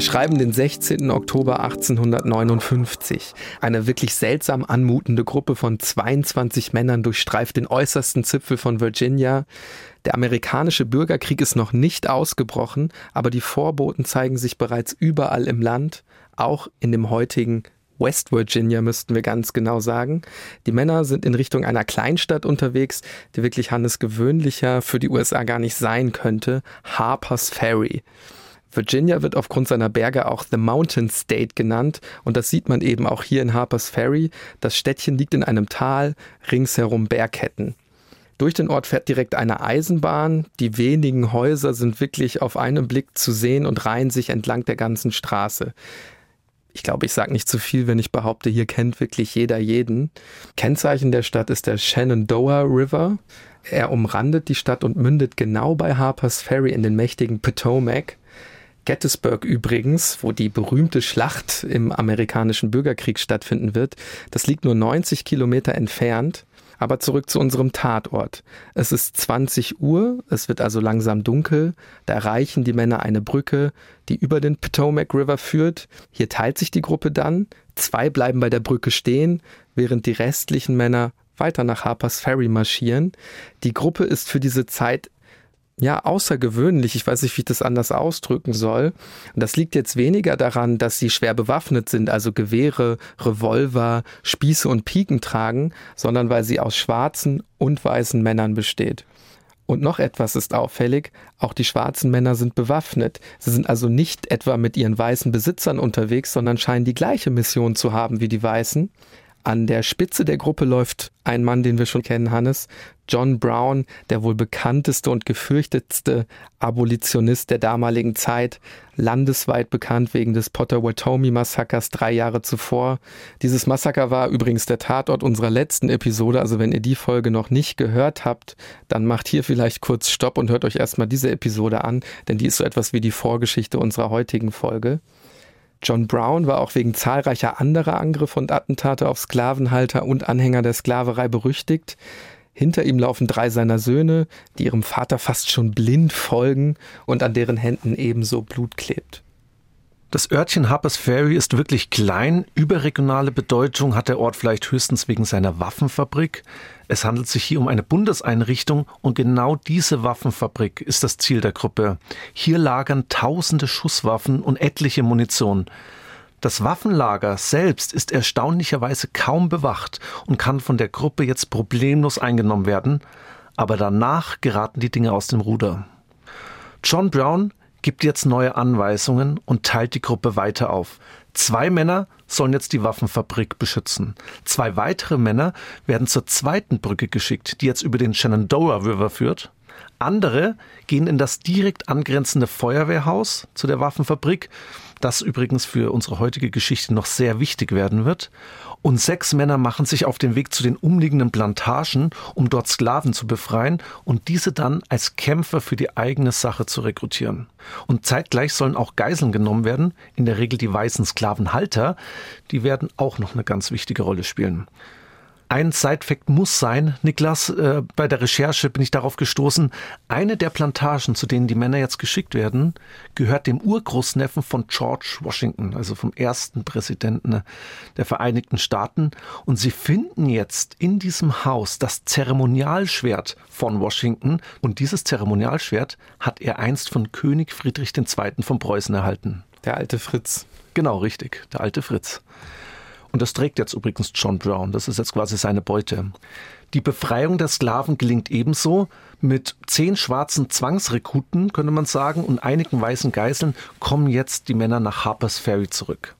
Wir schreiben den 16. Oktober 1859. Eine wirklich seltsam anmutende Gruppe von 22 Männern durchstreift den äußersten Zipfel von Virginia. Der amerikanische Bürgerkrieg ist noch nicht ausgebrochen, aber die Vorboten zeigen sich bereits überall im Land, auch in dem heutigen West Virginia müssten wir ganz genau sagen. Die Männer sind in Richtung einer Kleinstadt unterwegs, die wirklich Hannes gewöhnlicher für die USA gar nicht sein könnte, Harper's Ferry. Virginia wird aufgrund seiner Berge auch The Mountain State genannt und das sieht man eben auch hier in Harper's Ferry. Das Städtchen liegt in einem Tal, ringsherum Bergketten. Durch den Ort fährt direkt eine Eisenbahn. Die wenigen Häuser sind wirklich auf einen Blick zu sehen und reihen sich entlang der ganzen Straße. Ich glaube, ich sage nicht zu viel, wenn ich behaupte, hier kennt wirklich jeder jeden. Kennzeichen der Stadt ist der Shenandoah River. Er umrandet die Stadt und mündet genau bei Harper's Ferry in den mächtigen Potomac. Gettysburg übrigens, wo die berühmte Schlacht im amerikanischen Bürgerkrieg stattfinden wird, das liegt nur 90 Kilometer entfernt. Aber zurück zu unserem Tatort. Es ist 20 Uhr, es wird also langsam dunkel, da erreichen die Männer eine Brücke, die über den Potomac River führt. Hier teilt sich die Gruppe dann, zwei bleiben bei der Brücke stehen, während die restlichen Männer weiter nach Harper's Ferry marschieren. Die Gruppe ist für diese Zeit ja, außergewöhnlich. Ich weiß nicht, wie ich das anders ausdrücken soll. Und das liegt jetzt weniger daran, dass sie schwer bewaffnet sind, also Gewehre, Revolver, Spieße und Piken tragen, sondern weil sie aus schwarzen und weißen Männern besteht. Und noch etwas ist auffällig, auch die schwarzen Männer sind bewaffnet. Sie sind also nicht etwa mit ihren weißen Besitzern unterwegs, sondern scheinen die gleiche Mission zu haben wie die Weißen. An der Spitze der Gruppe läuft ein Mann, den wir schon kennen, Hannes, John Brown, der wohl bekannteste und gefürchtetste Abolitionist der damaligen Zeit, landesweit bekannt wegen des Potawatomi-Massakers drei Jahre zuvor. Dieses Massaker war übrigens der Tatort unserer letzten Episode, also wenn ihr die Folge noch nicht gehört habt, dann macht hier vielleicht kurz Stopp und hört euch erstmal diese Episode an, denn die ist so etwas wie die Vorgeschichte unserer heutigen Folge. John Brown war auch wegen zahlreicher anderer Angriffe und Attentate auf Sklavenhalter und Anhänger der Sklaverei berüchtigt. Hinter ihm laufen drei seiner Söhne, die ihrem Vater fast schon blind folgen und an deren Händen ebenso Blut klebt. Das Örtchen Harper's Ferry ist wirklich klein. Überregionale Bedeutung hat der Ort vielleicht höchstens wegen seiner Waffenfabrik. Es handelt sich hier um eine Bundeseinrichtung und genau diese Waffenfabrik ist das Ziel der Gruppe. Hier lagern tausende Schusswaffen und etliche Munition. Das Waffenlager selbst ist erstaunlicherweise kaum bewacht und kann von der Gruppe jetzt problemlos eingenommen werden, aber danach geraten die Dinge aus dem Ruder. John Brown gibt jetzt neue Anweisungen und teilt die Gruppe weiter auf. Zwei Männer sollen jetzt die Waffenfabrik beschützen. Zwei weitere Männer werden zur zweiten Brücke geschickt, die jetzt über den Shenandoah River führt. Andere gehen in das direkt angrenzende Feuerwehrhaus zu der Waffenfabrik, das übrigens für unsere heutige Geschichte noch sehr wichtig werden wird und sechs Männer machen sich auf den Weg zu den umliegenden Plantagen, um dort Sklaven zu befreien und diese dann als Kämpfer für die eigene Sache zu rekrutieren. Und zeitgleich sollen auch Geiseln genommen werden, in der Regel die weißen Sklavenhalter, die werden auch noch eine ganz wichtige Rolle spielen. Ein Side-Fact muss sein, Niklas, äh, bei der Recherche bin ich darauf gestoßen, eine der Plantagen, zu denen die Männer jetzt geschickt werden, gehört dem Urgroßneffen von George Washington, also vom ersten Präsidenten der Vereinigten Staaten. Und sie finden jetzt in diesem Haus das Zeremonialschwert von Washington. Und dieses Zeremonialschwert hat er einst von König Friedrich II. von Preußen erhalten. Der alte Fritz. Genau, richtig, der alte Fritz. Und das trägt jetzt übrigens John Brown. Das ist jetzt quasi seine Beute. Die Befreiung der Sklaven gelingt ebenso. Mit zehn schwarzen Zwangsrekruten, könnte man sagen, und einigen weißen Geiseln kommen jetzt die Männer nach Harper's Ferry zurück.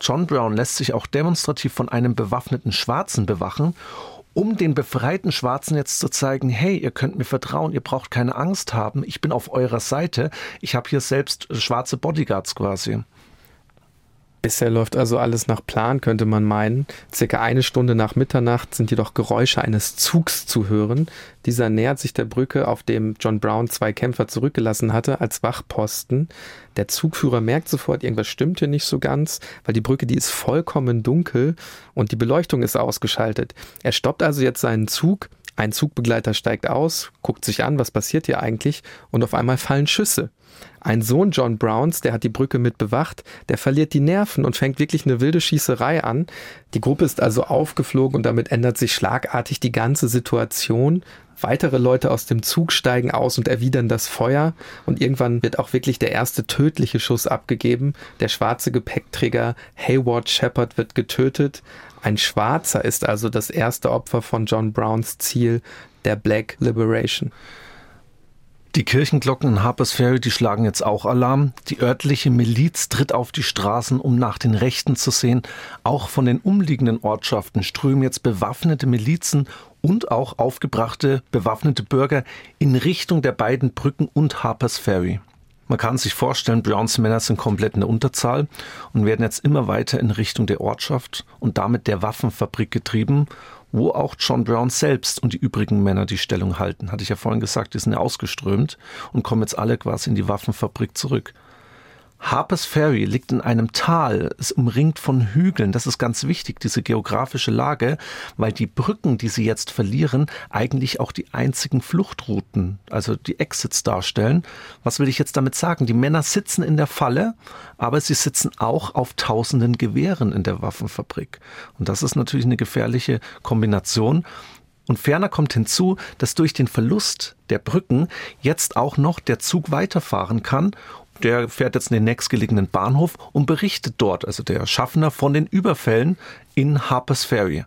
John Brown lässt sich auch demonstrativ von einem bewaffneten Schwarzen bewachen, um den befreiten Schwarzen jetzt zu zeigen, hey, ihr könnt mir vertrauen, ihr braucht keine Angst haben, ich bin auf eurer Seite, ich habe hier selbst schwarze Bodyguards quasi. Bisher läuft also alles nach Plan, könnte man meinen. Circa eine Stunde nach Mitternacht sind jedoch Geräusche eines Zugs zu hören. Dieser nähert sich der Brücke, auf dem John Brown zwei Kämpfer zurückgelassen hatte, als Wachposten. Der Zugführer merkt sofort, irgendwas stimmt hier nicht so ganz, weil die Brücke, die ist vollkommen dunkel und die Beleuchtung ist ausgeschaltet. Er stoppt also jetzt seinen Zug, Ein Zugbegleiter steigt aus, guckt sich an, was passiert hier eigentlich, und auf einmal fallen Schüsse. Ein Sohn John Browns, der hat die Brücke mit bewacht, der verliert die Nerven und fängt wirklich eine wilde Schießerei an. Die Gruppe ist also aufgeflogen und damit ändert sich schlagartig die ganze Situation. Weitere Leute aus dem Zug steigen aus und erwidern das Feuer und irgendwann wird auch wirklich der erste tödliche Schuss abgegeben. Der schwarze Gepäckträger Hayward Shepard wird getötet. Ein Schwarzer ist also das erste Opfer von John Browns Ziel der Black Liberation. Die Kirchenglocken in Harpers Ferry, die schlagen jetzt auch Alarm. Die örtliche Miliz tritt auf die Straßen, um nach den Rechten zu sehen. Auch von den umliegenden Ortschaften strömen jetzt bewaffnete Milizen und auch aufgebrachte bewaffnete Bürger in Richtung der beiden Brücken und Harpers Ferry. Man kann sich vorstellen, Browns Männer sind komplett in der Unterzahl und werden jetzt immer weiter in Richtung der Ortschaft und damit der Waffenfabrik getrieben, wo auch John Brown selbst und die übrigen Männer die Stellung halten. Hatte ich ja vorhin gesagt, die sind ja ausgeströmt und kommen jetzt alle quasi in die Waffenfabrik zurück. Harpers Ferry liegt in einem Tal, ist umringt von Hügeln. Das ist ganz wichtig, diese geografische Lage, weil die Brücken, die sie jetzt verlieren, eigentlich auch die einzigen Fluchtrouten, also die Exits darstellen. Was will ich jetzt damit sagen? Die Männer sitzen in der Falle, aber sie sitzen auch auf tausenden Gewehren in der Waffenfabrik. Und das ist natürlich eine gefährliche Kombination. Und ferner kommt hinzu, dass durch den Verlust der Brücken jetzt auch noch der Zug weiterfahren kann der fährt jetzt in den nächstgelegenen Bahnhof und berichtet dort, also der Schaffner, von den Überfällen in Harpers Ferry.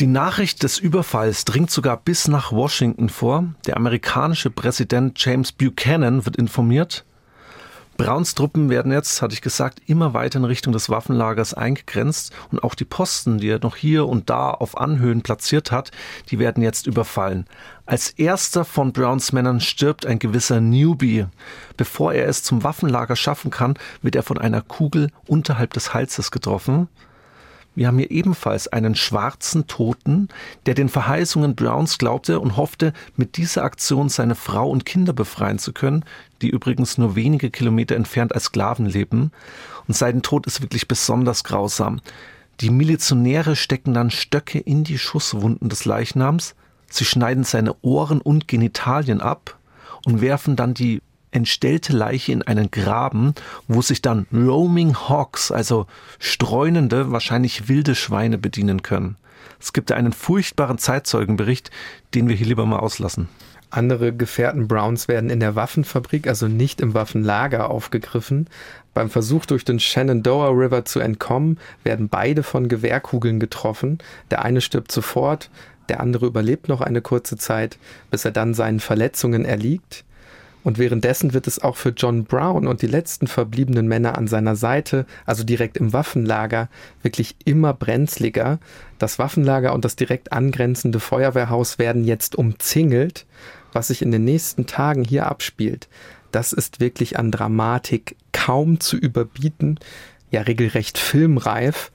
Die Nachricht des Überfalls dringt sogar bis nach Washington vor. Der amerikanische Präsident James Buchanan wird informiert. Browns Truppen werden jetzt, hatte ich gesagt, immer weiter in Richtung des Waffenlagers eingegrenzt und auch die Posten, die er noch hier und da auf Anhöhen platziert hat, die werden jetzt überfallen. Als erster von Browns Männern stirbt ein gewisser Newbie. Bevor er es zum Waffenlager schaffen kann, wird er von einer Kugel unterhalb des Halses getroffen. Wir haben hier ebenfalls einen schwarzen Toten, der den Verheißungen Browns glaubte und hoffte, mit dieser Aktion seine Frau und Kinder befreien zu können, die übrigens nur wenige Kilometer entfernt als Sklaven leben. Und sein Tod ist wirklich besonders grausam. Die Milizionäre stecken dann Stöcke in die Schusswunden des Leichnams, sie schneiden seine Ohren und Genitalien ab und werfen dann die entstellte Leiche in einen Graben, wo sich dann Roaming Hogs, also streunende, wahrscheinlich wilde Schweine bedienen können. Es gibt einen furchtbaren Zeitzeugenbericht, den wir hier lieber mal auslassen. Andere Gefährten Browns werden in der Waffenfabrik, also nicht im Waffenlager, aufgegriffen. Beim Versuch durch den Shenandoah River zu entkommen, werden beide von Gewehrkugeln getroffen. Der eine stirbt sofort, der andere überlebt noch eine kurze Zeit, bis er dann seinen Verletzungen erliegt. Und währenddessen wird es auch für John Brown und die letzten verbliebenen Männer an seiner Seite, also direkt im Waffenlager, wirklich immer brenzliger. Das Waffenlager und das direkt angrenzende Feuerwehrhaus werden jetzt umzingelt. Was sich in den nächsten Tagen hier abspielt, das ist wirklich an Dramatik kaum zu überbieten, ja regelrecht filmreif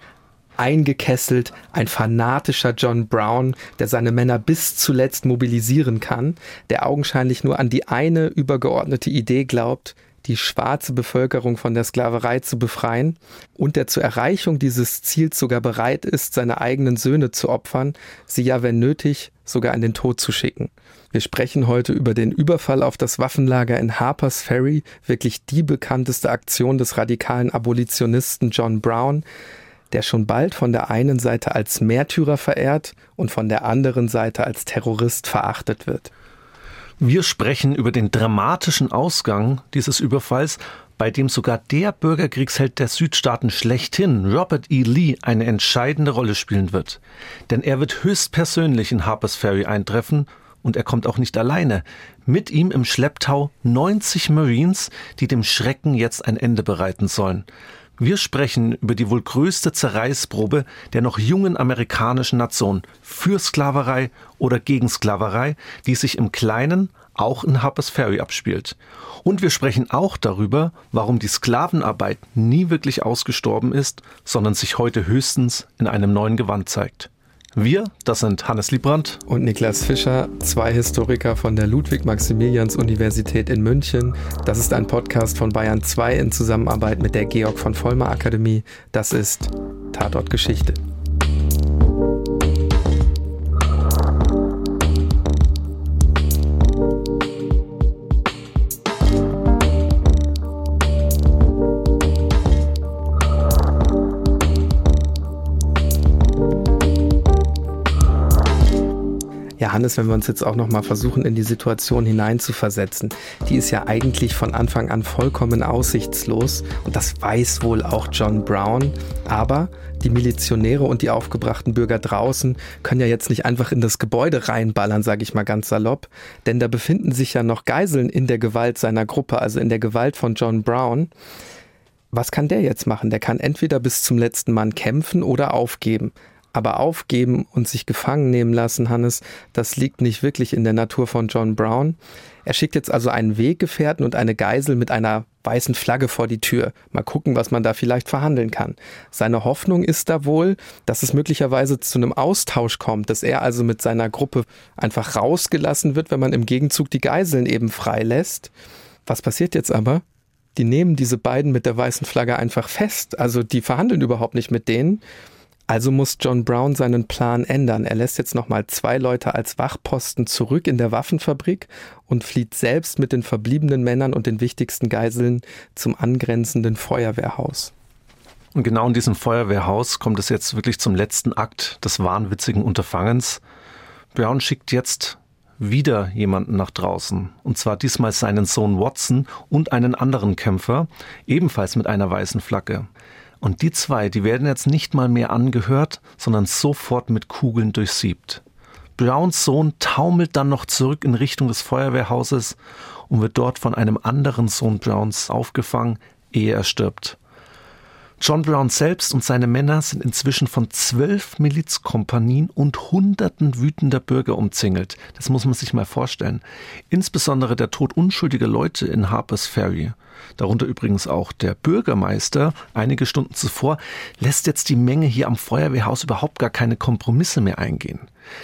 eingekesselt, ein fanatischer John Brown, der seine Männer bis zuletzt mobilisieren kann, der augenscheinlich nur an die eine übergeordnete Idee glaubt, die schwarze Bevölkerung von der Sklaverei zu befreien und der zur Erreichung dieses Ziels sogar bereit ist, seine eigenen Söhne zu opfern, sie ja, wenn nötig, sogar in den Tod zu schicken. Wir sprechen heute über den Überfall auf das Waffenlager in Harper's Ferry, wirklich die bekannteste Aktion des radikalen Abolitionisten John Brown, der schon bald von der einen Seite als Märtyrer verehrt und von der anderen Seite als Terrorist verachtet wird. Wir sprechen über den dramatischen Ausgang dieses Überfalls, bei dem sogar der Bürgerkriegsheld der Südstaaten schlechthin, Robert E. Lee, eine entscheidende Rolle spielen wird. Denn er wird höchstpersönlich in Harpers Ferry eintreffen und er kommt auch nicht alleine. Mit ihm im Schlepptau 90 Marines, die dem Schrecken jetzt ein Ende bereiten sollen. Wir sprechen über die wohl größte Zerreißprobe der noch jungen amerikanischen Nation für Sklaverei oder gegen Sklaverei, die sich im Kleinen auch in Harpers Ferry abspielt. Und wir sprechen auch darüber, warum die Sklavenarbeit nie wirklich ausgestorben ist, sondern sich heute höchstens in einem neuen Gewand zeigt. Wir, das sind Hannes Liebrandt und Niklas Fischer, zwei Historiker von der Ludwig-Maximilians-Universität in München. Das ist ein Podcast von Bayern 2 in Zusammenarbeit mit der Georg von Vollmer Akademie. Das ist Tatort Geschichte. Ja, Hannes, wenn wir uns jetzt auch noch mal versuchen, in die Situation hineinzuversetzen, die ist ja eigentlich von Anfang an vollkommen aussichtslos und das weiß wohl auch John Brown. Aber die Milizionäre und die aufgebrachten Bürger draußen können ja jetzt nicht einfach in das Gebäude reinballern, sage ich mal ganz salopp, denn da befinden sich ja noch Geiseln in der Gewalt seiner Gruppe, also in der Gewalt von John Brown. Was kann der jetzt machen? Der kann entweder bis zum letzten Mann kämpfen oder aufgeben. Aber aufgeben und sich gefangen nehmen lassen, Hannes, das liegt nicht wirklich in der Natur von John Brown. Er schickt jetzt also einen Weggefährten und eine Geisel mit einer weißen Flagge vor die Tür. Mal gucken, was man da vielleicht verhandeln kann. Seine Hoffnung ist da wohl, dass es möglicherweise zu einem Austausch kommt, dass er also mit seiner Gruppe einfach rausgelassen wird, wenn man im Gegenzug die Geiseln eben freilässt. Was passiert jetzt aber? Die nehmen diese beiden mit der weißen Flagge einfach fest. Also die verhandeln überhaupt nicht mit denen. Also muss John Brown seinen Plan ändern. Er lässt jetzt nochmal zwei Leute als Wachposten zurück in der Waffenfabrik und flieht selbst mit den verbliebenen Männern und den wichtigsten Geiseln zum angrenzenden Feuerwehrhaus. Und genau in diesem Feuerwehrhaus kommt es jetzt wirklich zum letzten Akt des wahnwitzigen Unterfangens. Brown schickt jetzt wieder jemanden nach draußen. Und zwar diesmal seinen Sohn Watson und einen anderen Kämpfer, ebenfalls mit einer weißen Flagge. Und die zwei, die werden jetzt nicht mal mehr angehört, sondern sofort mit Kugeln durchsiebt. Browns Sohn taumelt dann noch zurück in Richtung des Feuerwehrhauses und wird dort von einem anderen Sohn Browns aufgefangen, ehe er stirbt. John Brown selbst und seine Männer sind inzwischen von zwölf Milizkompanien und hunderten wütender Bürger umzingelt. Das muss man sich mal vorstellen. Insbesondere der Tod unschuldiger Leute in Harper's Ferry darunter übrigens auch der Bürgermeister, einige Stunden zuvor, lässt jetzt die Menge hier am Feuerwehrhaus überhaupt gar keine Kompromisse mehr eingehen.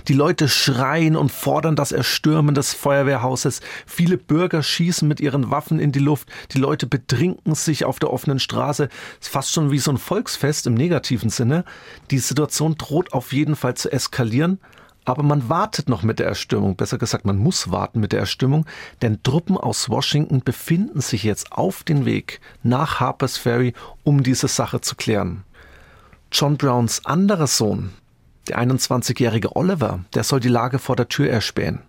Die Leute schreien und fordern das Erstürmen des Feuerwehrhauses. Viele Bürger schießen mit ihren Waffen in die Luft. Die Leute betrinken sich auf der offenen Straße. Ist fast schon wie so ein Volksfest im negativen Sinne. Die Situation droht auf jeden Fall zu eskalieren. Aber man wartet noch mit der Erstürmung, besser gesagt, man muss warten mit der Erstürmung, denn Truppen aus Washington befinden sich jetzt auf dem Weg nach Harper's Ferry, um diese Sache zu klären. John Browns anderer Sohn, der 21-jährige Oliver, der soll die Lage vor der Tür erspähen.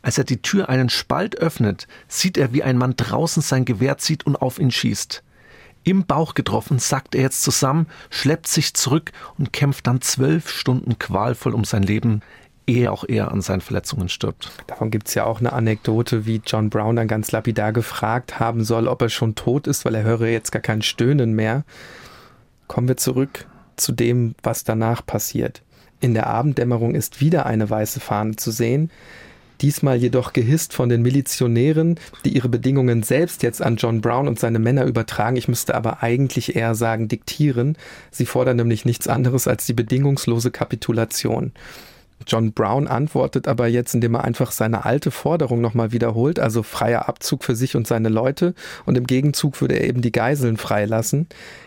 Als er die Tür einen Spalt öffnet, sieht er, wie ein Mann draußen sein Gewehr zieht und auf ihn schießt. Im Bauch getroffen, sackt er jetzt zusammen, schleppt sich zurück und kämpft dann zwölf Stunden qualvoll um sein Leben ehe auch er an seinen Verletzungen stirbt. Davon gibt es ja auch eine Anekdote, wie John Brown dann ganz lapidar gefragt haben soll, ob er schon tot ist, weil er höre jetzt gar kein Stöhnen mehr. Kommen wir zurück zu dem, was danach passiert. In der Abenddämmerung ist wieder eine weiße Fahne zu sehen, diesmal jedoch gehisst von den Milizionären, die ihre Bedingungen selbst jetzt an John Brown und seine Männer übertragen. Ich müsste aber eigentlich eher sagen diktieren. Sie fordern nämlich nichts anderes als die bedingungslose Kapitulation. John Brown antwortet aber jetzt, indem er einfach seine alte Forderung nochmal wiederholt, also freier Abzug für sich und seine Leute. Und im Gegenzug würde er eben die Geiseln freilassen.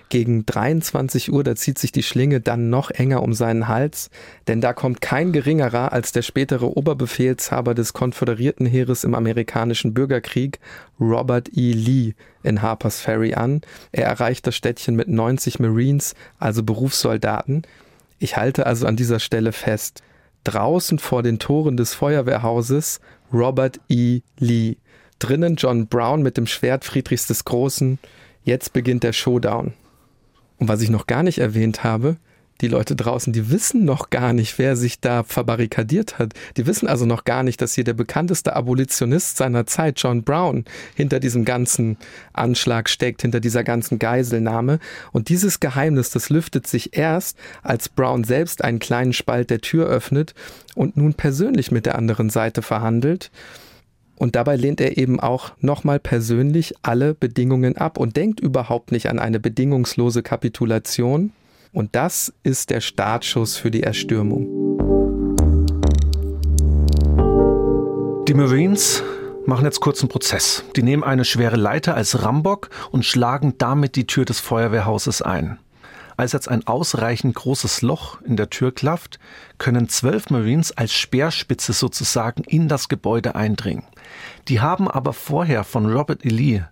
Gegen 23 Uhr, da zieht sich die Schlinge dann noch enger um seinen Hals, denn da kommt kein geringerer als der spätere Oberbefehlshaber des konföderierten Heeres im amerikanischen Bürgerkrieg, Robert E. Lee, in Harper's Ferry an. Er erreicht das Städtchen mit 90 Marines, also Berufssoldaten. Ich halte also an dieser Stelle fest draußen vor den Toren des Feuerwehrhauses Robert E. Lee. Drinnen John Brown mit dem Schwert Friedrichs des Großen. Jetzt beginnt der Showdown. Und was ich noch gar nicht erwähnt habe, die Leute draußen, die wissen noch gar nicht, wer sich da verbarrikadiert hat. Die wissen also noch gar nicht, dass hier der bekannteste Abolitionist seiner Zeit, John Brown, hinter diesem ganzen Anschlag steckt, hinter dieser ganzen Geiselnahme. Und dieses Geheimnis, das lüftet sich erst, als Brown selbst einen kleinen Spalt der Tür öffnet und nun persönlich mit der anderen Seite verhandelt. Und dabei lehnt er eben auch nochmal persönlich alle Bedingungen ab und denkt überhaupt nicht an eine bedingungslose Kapitulation, und das ist der Startschuss für die Erstürmung. Die Marines machen jetzt kurz einen Prozess. Die nehmen eine schwere Leiter als Rambock und schlagen damit die Tür des Feuerwehrhauses ein. Als jetzt ein ausreichend großes Loch in der Tür klafft, können zwölf Marines als Speerspitze sozusagen in das Gebäude eindringen. Die haben aber vorher von Robert E. Lee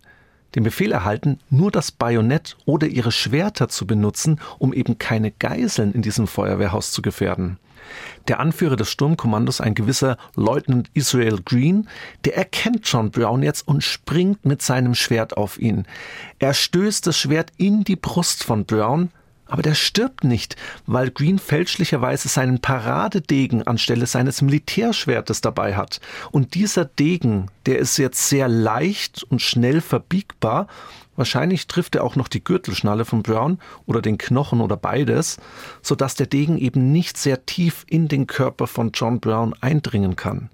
den Befehl erhalten, nur das Bajonett oder ihre Schwerter zu benutzen, um eben keine Geiseln in diesem Feuerwehrhaus zu gefährden. Der Anführer des Sturmkommandos, ein gewisser Leutnant Israel Green, der erkennt John Brown jetzt und springt mit seinem Schwert auf ihn. Er stößt das Schwert in die Brust von Brown, aber der stirbt nicht, weil Green fälschlicherweise seinen Paradedegen anstelle seines Militärschwertes dabei hat. Und dieser Degen, der ist jetzt sehr leicht und schnell verbiegbar. Wahrscheinlich trifft er auch noch die Gürtelschnalle von Brown oder den Knochen oder beides, sodass der Degen eben nicht sehr tief in den Körper von John Brown eindringen kann.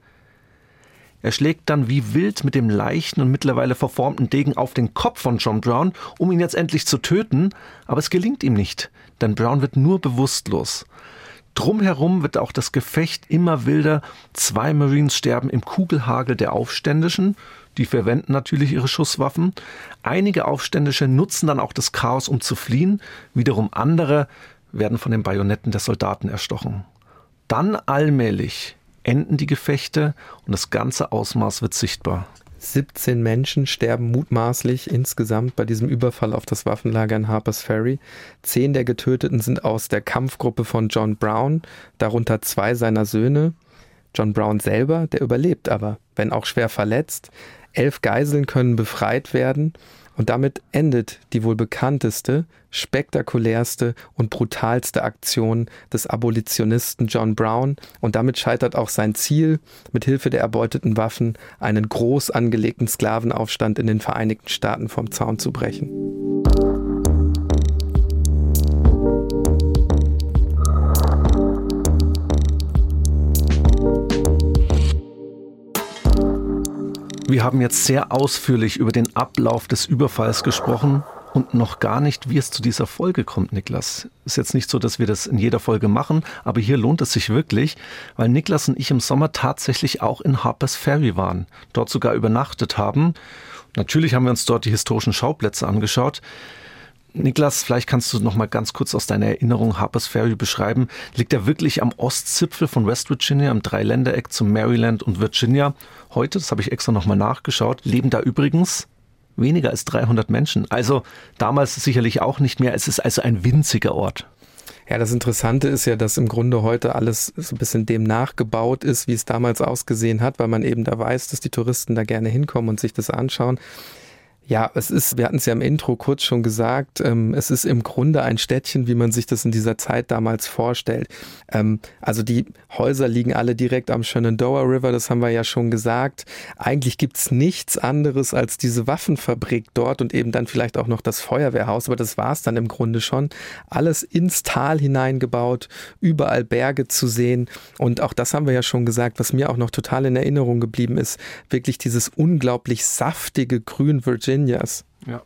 Er schlägt dann wie wild mit dem leichten und mittlerweile verformten Degen auf den Kopf von John Brown, um ihn jetzt endlich zu töten, aber es gelingt ihm nicht, denn Brown wird nur bewusstlos. Drumherum wird auch das Gefecht immer wilder. Zwei Marines sterben im Kugelhagel der Aufständischen. Die verwenden natürlich ihre Schusswaffen. Einige Aufständische nutzen dann auch das Chaos, um zu fliehen. Wiederum andere werden von den Bajonetten der Soldaten erstochen. Dann allmählich enden die Gefechte und das ganze Ausmaß wird sichtbar. 17 Menschen sterben mutmaßlich insgesamt bei diesem Überfall auf das Waffenlager in Harper's Ferry. Zehn der Getöteten sind aus der Kampfgruppe von John Brown, darunter zwei seiner Söhne. John Brown selber, der überlebt aber, wenn auch schwer verletzt. Elf Geiseln können befreit werden und damit endet die wohl bekannteste, spektakulärste und brutalste Aktion des Abolitionisten John Brown und damit scheitert auch sein Ziel, mit Hilfe der erbeuteten Waffen einen groß angelegten Sklavenaufstand in den Vereinigten Staaten vom Zaun zu brechen. Wir haben jetzt sehr ausführlich über den Ablauf des Überfalls gesprochen und noch gar nicht, wie es zu dieser Folge kommt, Niklas. Ist jetzt nicht so, dass wir das in jeder Folge machen, aber hier lohnt es sich wirklich, weil Niklas und ich im Sommer tatsächlich auch in Harper's Ferry waren, dort sogar übernachtet haben. Natürlich haben wir uns dort die historischen Schauplätze angeschaut. Niklas, vielleicht kannst du noch mal ganz kurz aus deiner Erinnerung Harper's Ferry beschreiben. Liegt er wirklich am Ostzipfel von West Virginia, am Dreiländereck zu Maryland und Virginia? Heute, das habe ich extra noch mal nachgeschaut, leben da übrigens weniger als 300 Menschen. Also damals sicherlich auch nicht mehr. Es ist also ein winziger Ort. Ja, das Interessante ist ja, dass im Grunde heute alles so ein bisschen dem nachgebaut ist, wie es damals ausgesehen hat, weil man eben da weiß, dass die Touristen da gerne hinkommen und sich das anschauen. Ja, es ist, wir hatten es ja im Intro kurz schon gesagt, ähm, es ist im Grunde ein Städtchen, wie man sich das in dieser Zeit damals vorstellt. Ähm, also die Häuser liegen alle direkt am Shenandoah River, das haben wir ja schon gesagt. Eigentlich gibt's nichts anderes als diese Waffenfabrik dort und eben dann vielleicht auch noch das Feuerwehrhaus, aber das war's dann im Grunde schon. Alles ins Tal hineingebaut, überall Berge zu sehen und auch das haben wir ja schon gesagt, was mir auch noch total in Erinnerung geblieben ist, wirklich dieses unglaublich saftige Grün Virginia Virginias. Ja.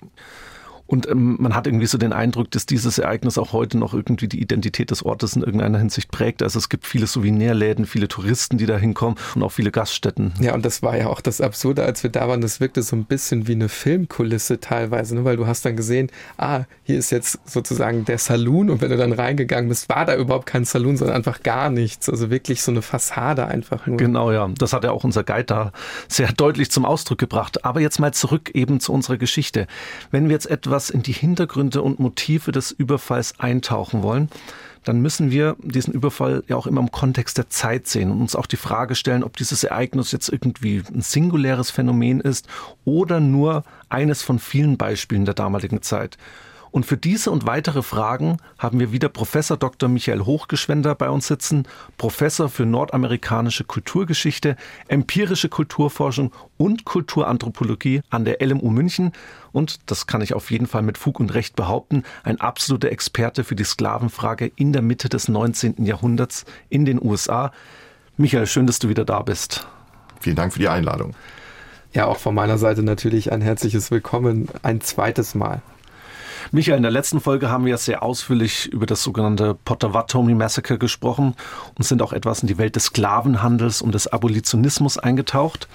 Und ähm, man hat irgendwie so den Eindruck, dass dieses Ereignis auch heute noch irgendwie die Identität des Ortes in irgendeiner Hinsicht prägt. Also es gibt viele Souvenirläden, viele Touristen, die da hinkommen und auch viele Gaststätten. Ja, und das war ja auch das Absurde, als wir da waren. Das wirkte so ein bisschen wie eine Filmkulisse teilweise, ne? weil du hast dann gesehen, ah, hier ist jetzt sozusagen der Saloon und wenn du dann reingegangen bist, war da überhaupt kein Saloon, sondern einfach gar nichts. Also wirklich so eine Fassade einfach nur. Genau, ja. Das hat ja auch unser Guide da sehr deutlich zum Ausdruck gebracht. Aber jetzt mal zurück eben zu unserer Geschichte. Wenn wir jetzt etwas etwas in die Hintergründe und Motive des Überfalls eintauchen wollen, dann müssen wir diesen Überfall ja auch immer im Kontext der Zeit sehen und uns auch die Frage stellen, ob dieses Ereignis jetzt irgendwie ein singuläres Phänomen ist oder nur eines von vielen Beispielen der damaligen Zeit. Und für diese und weitere Fragen haben wir wieder Professor Dr. Michael Hochgeschwender bei uns sitzen, Professor für nordamerikanische Kulturgeschichte, empirische Kulturforschung und Kulturanthropologie an der LMU München und, das kann ich auf jeden Fall mit Fug und Recht behaupten, ein absoluter Experte für die Sklavenfrage in der Mitte des 19. Jahrhunderts in den USA. Michael, schön, dass du wieder da bist. Vielen Dank für die Einladung. Ja, auch von meiner Seite natürlich ein herzliches Willkommen ein zweites Mal. Michael, in der letzten Folge haben wir sehr ausführlich über das sogenannte Potawatomi Massacre gesprochen und sind auch etwas in die Welt des Sklavenhandels und des Abolitionismus eingetaucht.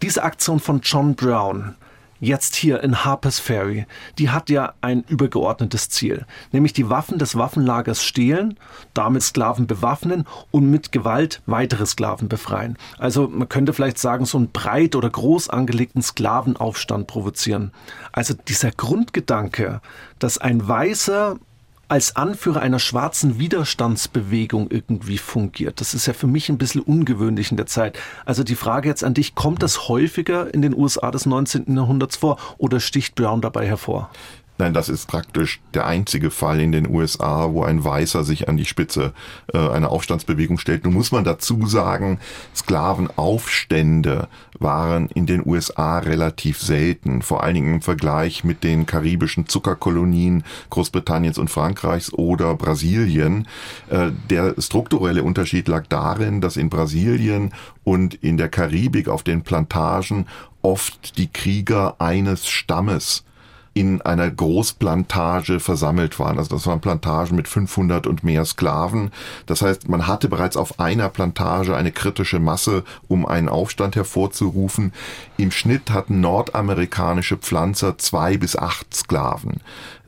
Diese Aktion von John Brown jetzt hier in Harper's Ferry, die hat ja ein übergeordnetes Ziel, nämlich die Waffen des Waffenlagers stehlen, damit Sklaven bewaffnen und mit Gewalt weitere Sklaven befreien. Also man könnte vielleicht sagen, so einen breit oder groß angelegten Sklavenaufstand provozieren. Also dieser Grundgedanke, dass ein weißer als Anführer einer schwarzen Widerstandsbewegung irgendwie fungiert. Das ist ja für mich ein bisschen ungewöhnlich in der Zeit. Also die Frage jetzt an dich, kommt das häufiger in den USA des 19. Jahrhunderts vor oder sticht Brown dabei hervor? Nein, das ist praktisch der einzige Fall in den USA, wo ein Weißer sich an die Spitze äh, einer Aufstandsbewegung stellt. Nun muss man dazu sagen, Sklavenaufstände waren in den USA relativ selten, vor allen Dingen im Vergleich mit den karibischen Zuckerkolonien Großbritanniens und Frankreichs oder Brasilien. Äh, der strukturelle Unterschied lag darin, dass in Brasilien und in der Karibik auf den Plantagen oft die Krieger eines Stammes in einer Großplantage versammelt waren. Also das waren Plantagen mit 500 und mehr Sklaven. Das heißt, man hatte bereits auf einer Plantage eine kritische Masse, um einen Aufstand hervorzurufen. Im Schnitt hatten nordamerikanische Pflanzer zwei bis acht Sklaven.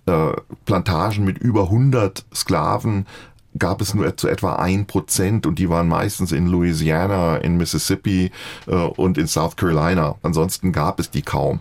Äh, Plantagen mit über 100 Sklaven gab es nur zu etwa ein Prozent und die waren meistens in Louisiana, in Mississippi äh, und in South Carolina. Ansonsten gab es die kaum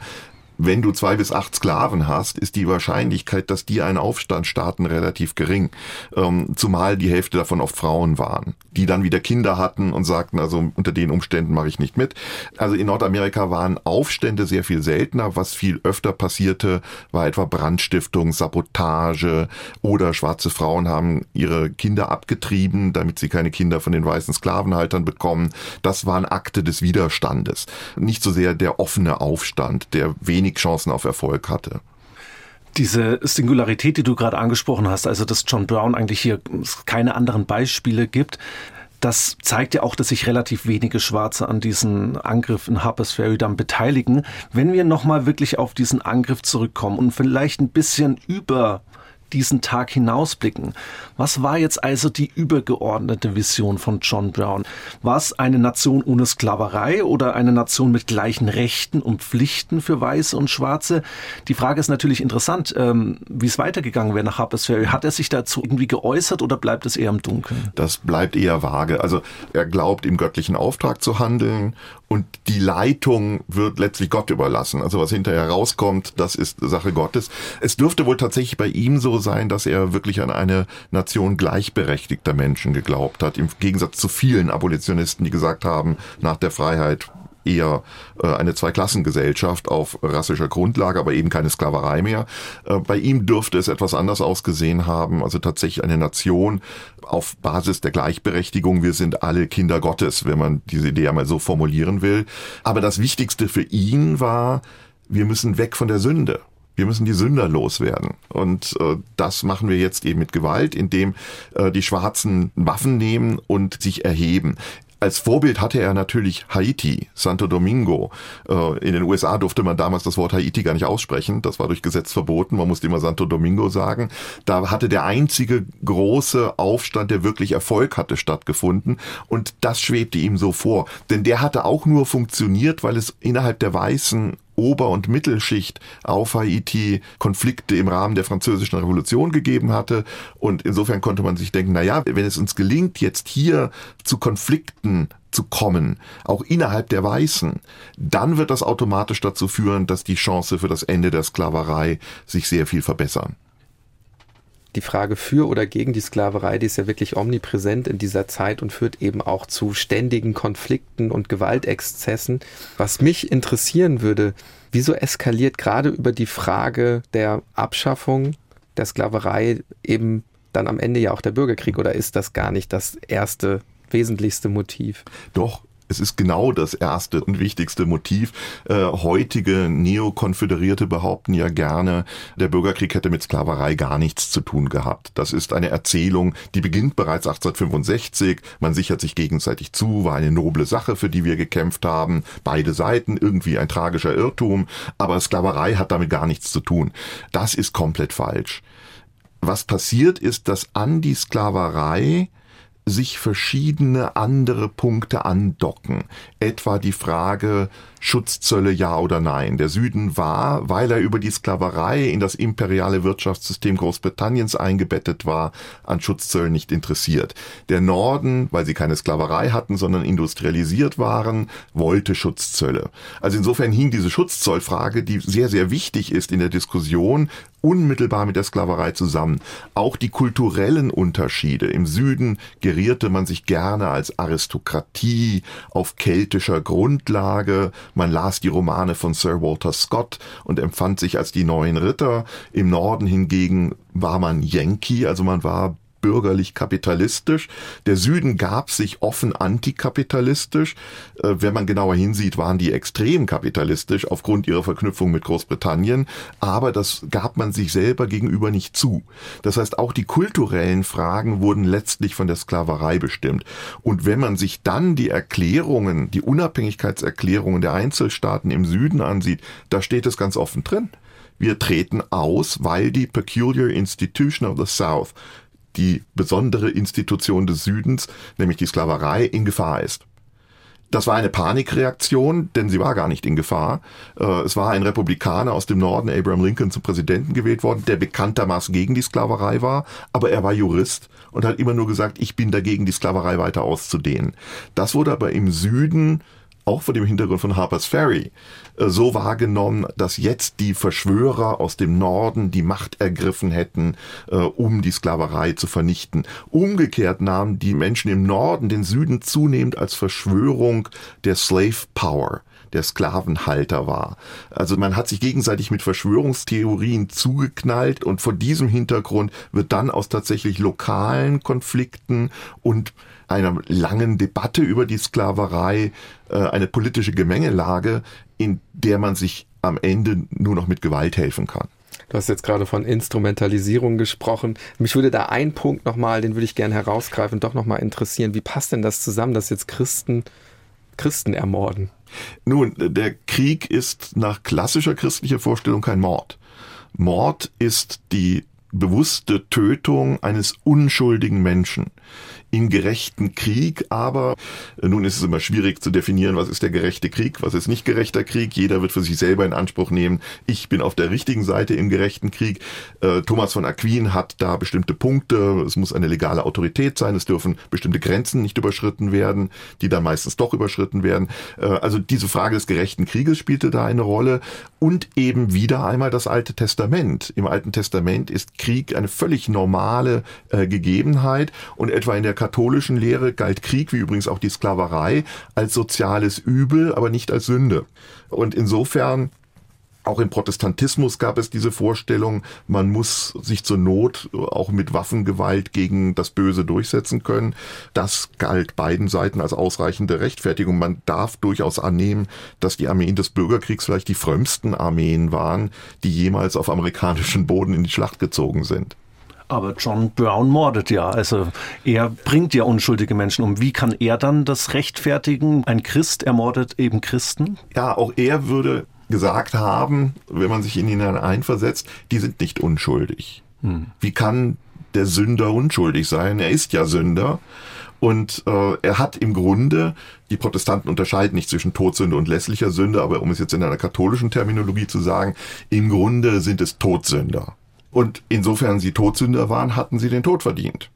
wenn du zwei bis acht Sklaven hast, ist die Wahrscheinlichkeit, dass die einen Aufstand starten, relativ gering. Ähm, zumal die Hälfte davon oft Frauen waren, die dann wieder Kinder hatten und sagten, also unter den Umständen mache ich nicht mit. Also in Nordamerika waren Aufstände sehr viel seltener. Was viel öfter passierte, war etwa Brandstiftung, Sabotage oder schwarze Frauen haben ihre Kinder abgetrieben, damit sie keine Kinder von den weißen Sklavenhaltern bekommen. Das waren Akte des Widerstandes. Nicht so sehr der offene Aufstand, der wenig wenig Chancen auf Erfolg hatte. Diese Singularität, die du gerade angesprochen hast, also dass John Brown eigentlich hier keine anderen Beispiele gibt, das zeigt ja auch, dass sich relativ wenige Schwarze an diesen Angriff in Harper's Ferry dann beteiligen. Wenn wir nochmal wirklich auf diesen Angriff zurückkommen und vielleicht ein bisschen über diesen Tag hinausblicken. Was war jetzt also die übergeordnete Vision von John Brown? War es eine Nation ohne Sklaverei oder eine Nation mit gleichen Rechten und Pflichten für Weiße und Schwarze? Die Frage ist natürlich interessant, ähm, wie es weitergegangen wäre nach Harper's Ferry. Hat er sich dazu irgendwie geäußert oder bleibt es eher im Dunkeln? Das bleibt eher vage. Also er glaubt im göttlichen Auftrag zu handeln und die Leitung wird letztlich Gott überlassen. Also was hinterher rauskommt, das ist Sache Gottes. Es dürfte wohl tatsächlich bei ihm so sein, dass er wirklich an eine Nation gleichberechtigter Menschen geglaubt hat, im Gegensatz zu vielen Abolitionisten, die gesagt haben, nach der Freiheit eher äh, eine Zweiklassengesellschaft auf rassischer Grundlage, aber eben keine Sklaverei mehr. Äh, bei ihm dürfte es etwas anders ausgesehen haben, also tatsächlich eine Nation auf Basis der Gleichberechtigung. Wir sind alle Kinder Gottes, wenn man diese Idee einmal so formulieren will. Aber das Wichtigste für ihn war, wir müssen weg von der Sünde. Wir müssen die Sünder loswerden. Und äh, das machen wir jetzt eben mit Gewalt, indem äh, die Schwarzen Waffen nehmen und sich erheben. Als Vorbild hatte er natürlich Haiti, Santo Domingo. Äh, in den USA durfte man damals das Wort Haiti gar nicht aussprechen. Das war durch Gesetz verboten. Man musste immer Santo Domingo sagen. Da hatte der einzige große Aufstand, der wirklich Erfolg hatte, stattgefunden. Und das schwebte ihm so vor. Denn der hatte auch nur funktioniert, weil es innerhalb der weißen Ober- und Mittelschicht auf Haiti Konflikte im Rahmen der französischen Revolution gegeben hatte. Und insofern konnte man sich denken, na ja, wenn es uns gelingt, jetzt hier zu Konflikten zu kommen, auch innerhalb der Weißen, dann wird das automatisch dazu führen, dass die Chance für das Ende der Sklaverei sich sehr viel verbessern die Frage für oder gegen die Sklaverei, die ist ja wirklich omnipräsent in dieser Zeit und führt eben auch zu ständigen Konflikten und Gewaltexzessen. Was mich interessieren würde, wieso eskaliert gerade über die Frage der Abschaffung der Sklaverei eben dann am Ende ja auch der Bürgerkrieg oder ist das gar nicht das erste wesentlichste Motiv? Doch, es ist genau das erste und wichtigste Motiv. Äh, heutige Neokonföderierte behaupten ja gerne, der Bürgerkrieg hätte mit Sklaverei gar nichts zu tun gehabt. Das ist eine Erzählung, die beginnt bereits 1865. Man sichert sich gegenseitig zu, war eine noble Sache, für die wir gekämpft haben. Beide Seiten, irgendwie ein tragischer Irrtum. Aber Sklaverei hat damit gar nichts zu tun. Das ist komplett falsch. Was passiert ist, dass an die Sklaverei sich verschiedene andere Punkte andocken. Etwa die Frage, Schutzzölle ja oder nein. Der Süden war, weil er über die Sklaverei in das imperiale Wirtschaftssystem Großbritanniens eingebettet war, an Schutzzöllen nicht interessiert. Der Norden, weil sie keine Sklaverei hatten, sondern industrialisiert waren, wollte Schutzzölle. Also insofern hing diese Schutzzollfrage, die sehr, sehr wichtig ist in der Diskussion, unmittelbar mit der Sklaverei zusammen. Auch die kulturellen Unterschiede. Im Süden gerierte man sich gerne als Aristokratie auf keltischer Grundlage. Man las die Romane von Sir Walter Scott und empfand sich als die neuen Ritter. Im Norden hingegen war man Yankee, also man war bürgerlich-kapitalistisch. Der Süden gab sich offen antikapitalistisch. Äh, wenn man genauer hinsieht, waren die extrem kapitalistisch aufgrund ihrer Verknüpfung mit Großbritannien. Aber das gab man sich selber gegenüber nicht zu. Das heißt, auch die kulturellen Fragen wurden letztlich von der Sklaverei bestimmt. Und wenn man sich dann die Erklärungen, die Unabhängigkeitserklärungen der Einzelstaaten im Süden ansieht, da steht es ganz offen drin. Wir treten aus, weil die Peculiar Institution of the South die besondere Institution des Südens, nämlich die Sklaverei, in Gefahr ist. Das war eine Panikreaktion, denn sie war gar nicht in Gefahr. Äh, es war ein Republikaner aus dem Norden, Abraham Lincoln, zum Präsidenten gewählt worden, der bekanntermaßen gegen die Sklaverei war, aber er war Jurist und hat immer nur gesagt, ich bin dagegen, die Sklaverei weiter auszudehnen. Das wurde aber im Süden auch vor dem Hintergrund von Harper's Ferry äh, so wahrgenommen, dass jetzt die Verschwörer aus dem Norden die Macht ergriffen hätten, äh, um die Sklaverei zu vernichten. Umgekehrt nahmen die Menschen im Norden den Süden zunehmend als Verschwörung der Slave Power der Sklavenhalter war. Also man hat sich gegenseitig mit Verschwörungstheorien zugeknallt und vor diesem Hintergrund wird dann aus tatsächlich lokalen Konflikten und einer langen Debatte über die Sklaverei eine politische Gemengelage, in der man sich am Ende nur noch mit Gewalt helfen kann. Du hast jetzt gerade von Instrumentalisierung gesprochen. Mich würde da ein Punkt nochmal, den würde ich gerne herausgreifen, doch nochmal interessieren. Wie passt denn das zusammen, dass jetzt Christen Christen ermorden? Nun, der Krieg ist nach klassischer christlicher Vorstellung kein Mord. Mord ist die bewusste Tötung eines unschuldigen Menschen im gerechten Krieg, aber äh, nun ist es immer schwierig zu definieren, was ist der gerechte Krieg, was ist nicht gerechter Krieg. Jeder wird für sich selber in Anspruch nehmen, ich bin auf der richtigen Seite im gerechten Krieg. Äh, Thomas von Aquin hat da bestimmte Punkte. Es muss eine legale Autorität sein, es dürfen bestimmte Grenzen nicht überschritten werden, die dann meistens doch überschritten werden. Äh, also diese Frage des gerechten Krieges spielte da eine Rolle und eben wieder einmal das Alte Testament. Im Alten Testament ist Krieg eine völlig normale äh, Gegebenheit und etwa in der katholischen Lehre galt Krieg, wie übrigens auch die Sklaverei, als soziales Übel, aber nicht als Sünde. Und insofern auch im Protestantismus gab es diese Vorstellung, man muss sich zur Not auch mit Waffengewalt gegen das Böse durchsetzen können. Das galt beiden Seiten als ausreichende Rechtfertigung. Man darf durchaus annehmen, dass die Armeen des Bürgerkriegs vielleicht die frömmsten Armeen waren, die jemals auf amerikanischen Boden in die Schlacht gezogen sind. Aber John Brown mordet ja. Also er bringt ja unschuldige Menschen um. Wie kann er dann das rechtfertigen? Ein Christ ermordet eben Christen? Ja, auch er würde gesagt haben, wenn man sich in ihn einversetzt, die sind nicht unschuldig. Hm. Wie kann der Sünder unschuldig sein? Er ist ja Sünder. Und äh, er hat im Grunde, die Protestanten unterscheiden nicht zwischen Todsünde und lässlicher Sünde, aber um es jetzt in einer katholischen Terminologie zu sagen, im Grunde sind es Todsünder. Und insofern sie Todsünder waren, hatten sie den Tod verdient.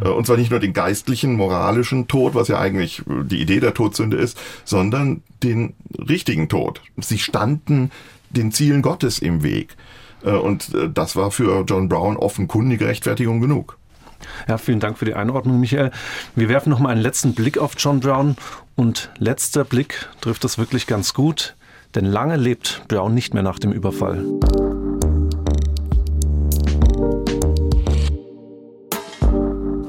Mhm. Und zwar nicht nur den geistlichen, moralischen Tod, was ja eigentlich die Idee der Todsünde ist, sondern den richtigen Tod. Sie standen den Zielen Gottes im Weg. Äh, und äh, das war für John Brown offenkundige Rechtfertigung genug. Ja, vielen Dank für die Einordnung, Michael. Wir werfen noch mal einen letzten Blick auf John Brown und letzter Blick trifft das wirklich ganz gut, denn lange lebt Brown nicht mehr nach dem Überfall.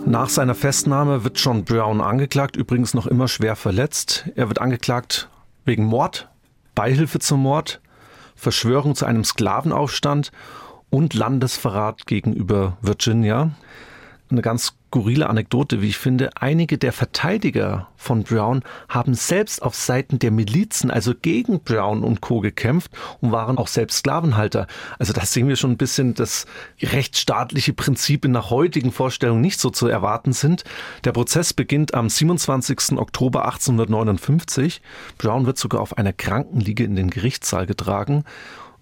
Nach seiner Festnahme wird John Brown angeklagt, übrigens noch immer schwer verletzt. Er wird angeklagt wegen Mord, Beihilfe zum Mord, Verschwörung zu einem Sklavenaufstand und Landesverrat gegenüber Virginia. Eine ganz skurrile Anekdote, wie ich finde. Einige der Verteidiger von Brown haben selbst auf Seiten der Milizen, also gegen Brown und Co. gekämpft und waren auch selbst Sklavenhalter. Also da sehen wir schon ein bisschen, dass rechtsstaatliche Prinzipien nach heutigen Vorstellungen nicht so zu erwarten sind. Der Prozess beginnt am 27. Oktober 1859. Brown wird sogar auf einer Krankenliege in den Gerichtssaal getragen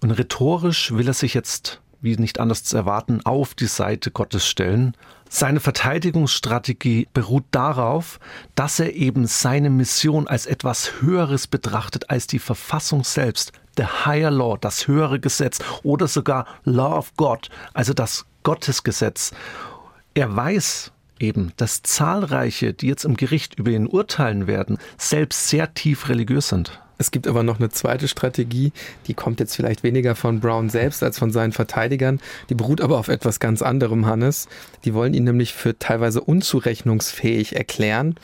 und rhetorisch will er sich jetzt wie nicht anders zu erwarten, auf die Seite Gottes stellen. Seine Verteidigungsstrategie beruht darauf, dass er eben seine Mission als etwas Höheres betrachtet als die Verfassung selbst, the higher law, das höhere Gesetz oder sogar Law of God, also das Gottesgesetz. Er weiß eben, dass zahlreiche, die jetzt im Gericht über ihn urteilen werden, selbst sehr tief religiös sind. Es gibt aber noch eine zweite Strategie, die kommt jetzt vielleicht weniger von Brown selbst als von seinen Verteidigern. Die beruht aber auf etwas ganz anderem, Hannes. Die wollen ihn nämlich für teilweise unzurechnungsfähig erklären.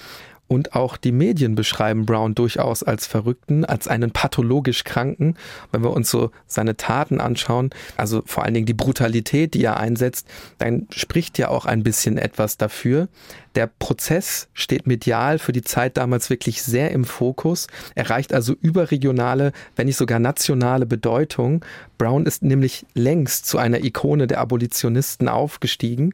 Und auch die Medien beschreiben Brown durchaus als Verrückten, als einen pathologisch Kranken. Wenn wir uns so seine Taten anschauen, also vor allen Dingen die Brutalität, die er einsetzt, dann spricht ja auch ein bisschen etwas dafür. Der Prozess steht medial für die Zeit damals wirklich sehr im Fokus, erreicht also überregionale, wenn nicht sogar nationale Bedeutung. Brown ist nämlich längst zu einer Ikone der Abolitionisten aufgestiegen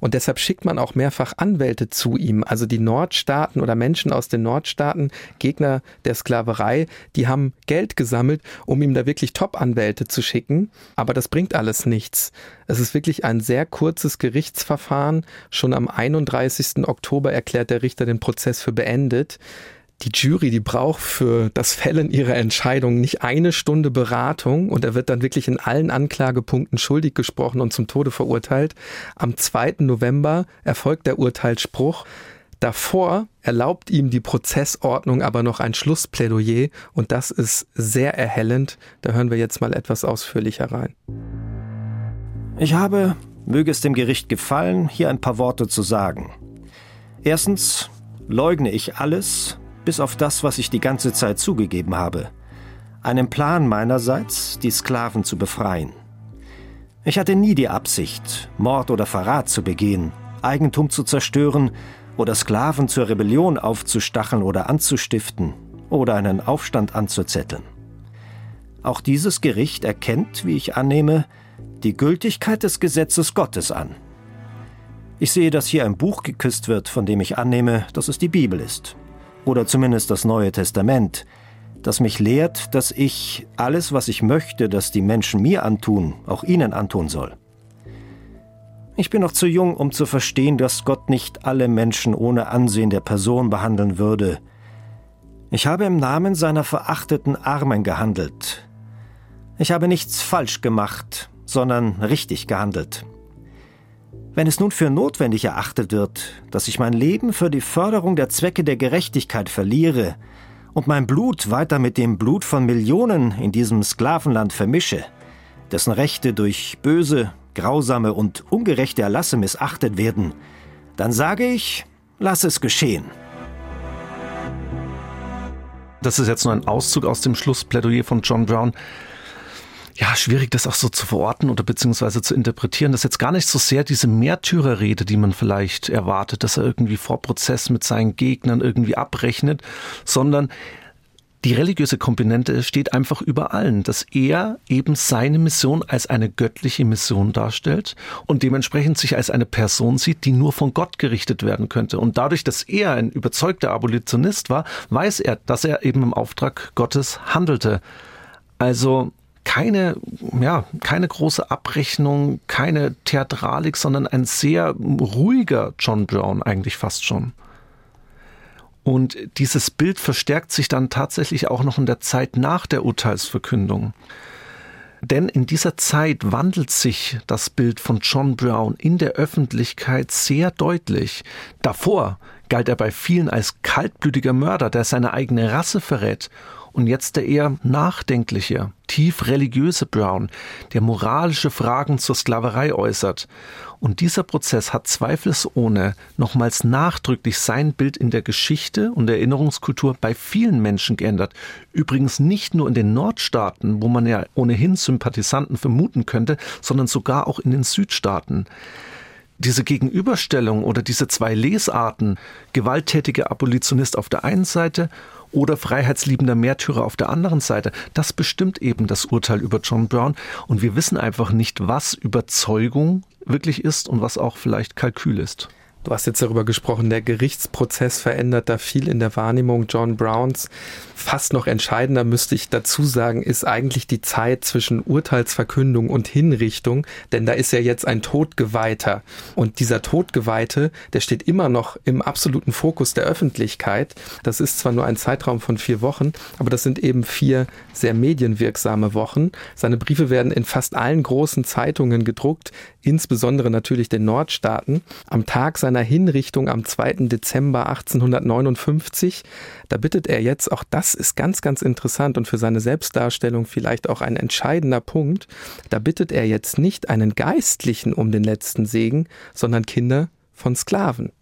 und deshalb schickt man auch mehrfach Anwälte zu ihm. Also die Nordstaaten oder Menschen aus den Nordstaaten, Gegner der Sklaverei, die haben Geld gesammelt, um ihm da wirklich Top-Anwälte zu schicken. Aber das bringt alles nichts. Es ist wirklich ein sehr kurzes Gerichtsverfahren. Schon am 31. Oktober erklärt der Richter den Prozess für beendet die Jury, die braucht für das Fällen ihrer Entscheidung nicht eine Stunde Beratung und er wird dann wirklich in allen Anklagepunkten schuldig gesprochen und zum Tode verurteilt. Am 2. November erfolgt der Urteilsspruch. Davor erlaubt ihm die Prozessordnung aber noch ein Schlussplädoyer und das ist sehr erhellend. Da hören wir jetzt mal etwas ausführlicher rein. Ich habe, möge es dem Gericht gefallen, hier ein paar Worte zu sagen. Erstens leugne ich alles, bis auf das, was ich die ganze Zeit zugegeben habe. Einen Plan meinerseits, die Sklaven zu befreien. Ich hatte nie die Absicht, Mord oder Verrat zu begehen, Eigentum zu zerstören oder Sklaven zur Rebellion aufzustacheln oder anzustiften oder einen Aufstand anzuzetteln. Auch dieses Gericht erkennt, wie ich annehme, die Gültigkeit des Gesetzes Gottes an. Ich sehe, dass hier ein Buch geküsst wird, von dem ich annehme, dass es die Bibel ist. Oder zumindest das Neue Testament, das mich lehrt, dass ich alles, was ich möchte, dass die Menschen mir antun, auch ihnen antun soll. Ich bin noch zu jung, um zu verstehen, dass Gott nicht alle Menschen ohne Ansehen der Person behandeln würde. Ich habe im Namen seiner verachteten Armen gehandelt. Ich habe nichts falsch gemacht, sondern richtig gehandelt. Wenn es nun für notwendig erachtet wird, dass ich mein Leben für die Förderung der Zwecke der Gerechtigkeit verliere und mein Blut weiter mit dem Blut von Millionen in diesem Sklavenland vermische, dessen Rechte durch böse, grausame und ungerechte Erlasse missachtet werden, dann sage ich, lass es geschehen. Das ist jetzt nur ein Auszug aus dem Schlussplädoyer von John Brown ja, schwierig, das auch so zu verorten oder beziehungsweise zu interpretieren. Das ist jetzt gar nicht so sehr diese Märtyrerrede, die man vielleicht erwartet, dass er irgendwie vor Prozess mit seinen Gegnern irgendwie abrechnet, sondern die religiöse Komponente steht einfach über allen, dass er eben seine Mission als eine göttliche Mission darstellt und dementsprechend sich als eine Person sieht, die nur von Gott gerichtet werden könnte. Und dadurch, dass er ein überzeugter Abolitionist war, weiß er, dass er eben im Auftrag Gottes handelte. Also keine, ja, keine große Abrechnung, keine Theatralik, sondern ein sehr ruhiger John Brown eigentlich fast schon. Und dieses Bild verstärkt sich dann tatsächlich auch noch in der Zeit nach der Urteilsverkündung. Denn in dieser Zeit wandelt sich das Bild von John Brown in der Öffentlichkeit sehr deutlich. Davor galt er bei vielen als kaltblütiger Mörder, der seine eigene Rasse verrät und jetzt der eher nachdenkliche, tief religiöse Brown, der moralische Fragen zur Sklaverei äußert. Und dieser Prozess hat zweifelsohne nochmals nachdrücklich sein Bild in der Geschichte und Erinnerungskultur bei vielen Menschen geändert. Übrigens nicht nur in den Nordstaaten, wo man ja ohnehin Sympathisanten vermuten könnte, sondern sogar auch in den Südstaaten diese Gegenüberstellung oder diese zwei Lesarten, gewalttätiger Abolitionist auf der einen Seite oder freiheitsliebender Märtyrer auf der anderen Seite. Das bestimmt eben das Urteil über John Brown. Und wir wissen einfach nicht, was Überzeugung wirklich ist und was auch vielleicht Kalkül ist. Du hast jetzt darüber gesprochen, der Gerichtsprozess verändert da viel in der Wahrnehmung John Browns. Fast noch entscheidender müsste ich dazu sagen, ist eigentlich die Zeit zwischen Urteilsverkündung und Hinrichtung, denn da ist ja jetzt ein Todgeweihter. Und dieser Todgeweihte, der steht immer noch im absoluten Fokus der Öffentlichkeit. Das ist zwar nur ein Zeitraum von vier Wochen, aber das sind eben vier sehr medienwirksame Wochen. Seine Briefe werden in fast allen großen Zeitungen gedruckt, insbesondere natürlich den Nordstaaten. Am Tag seiner Hinrichtung am 2. Dezember 1859, da bittet er jetzt, auch das ist ganz, ganz interessant und für seine Selbstdarstellung vielleicht auch ein entscheidender Punkt, da bittet er jetzt nicht einen Geistlichen um den letzten Segen, sondern Kinder von Sklaven.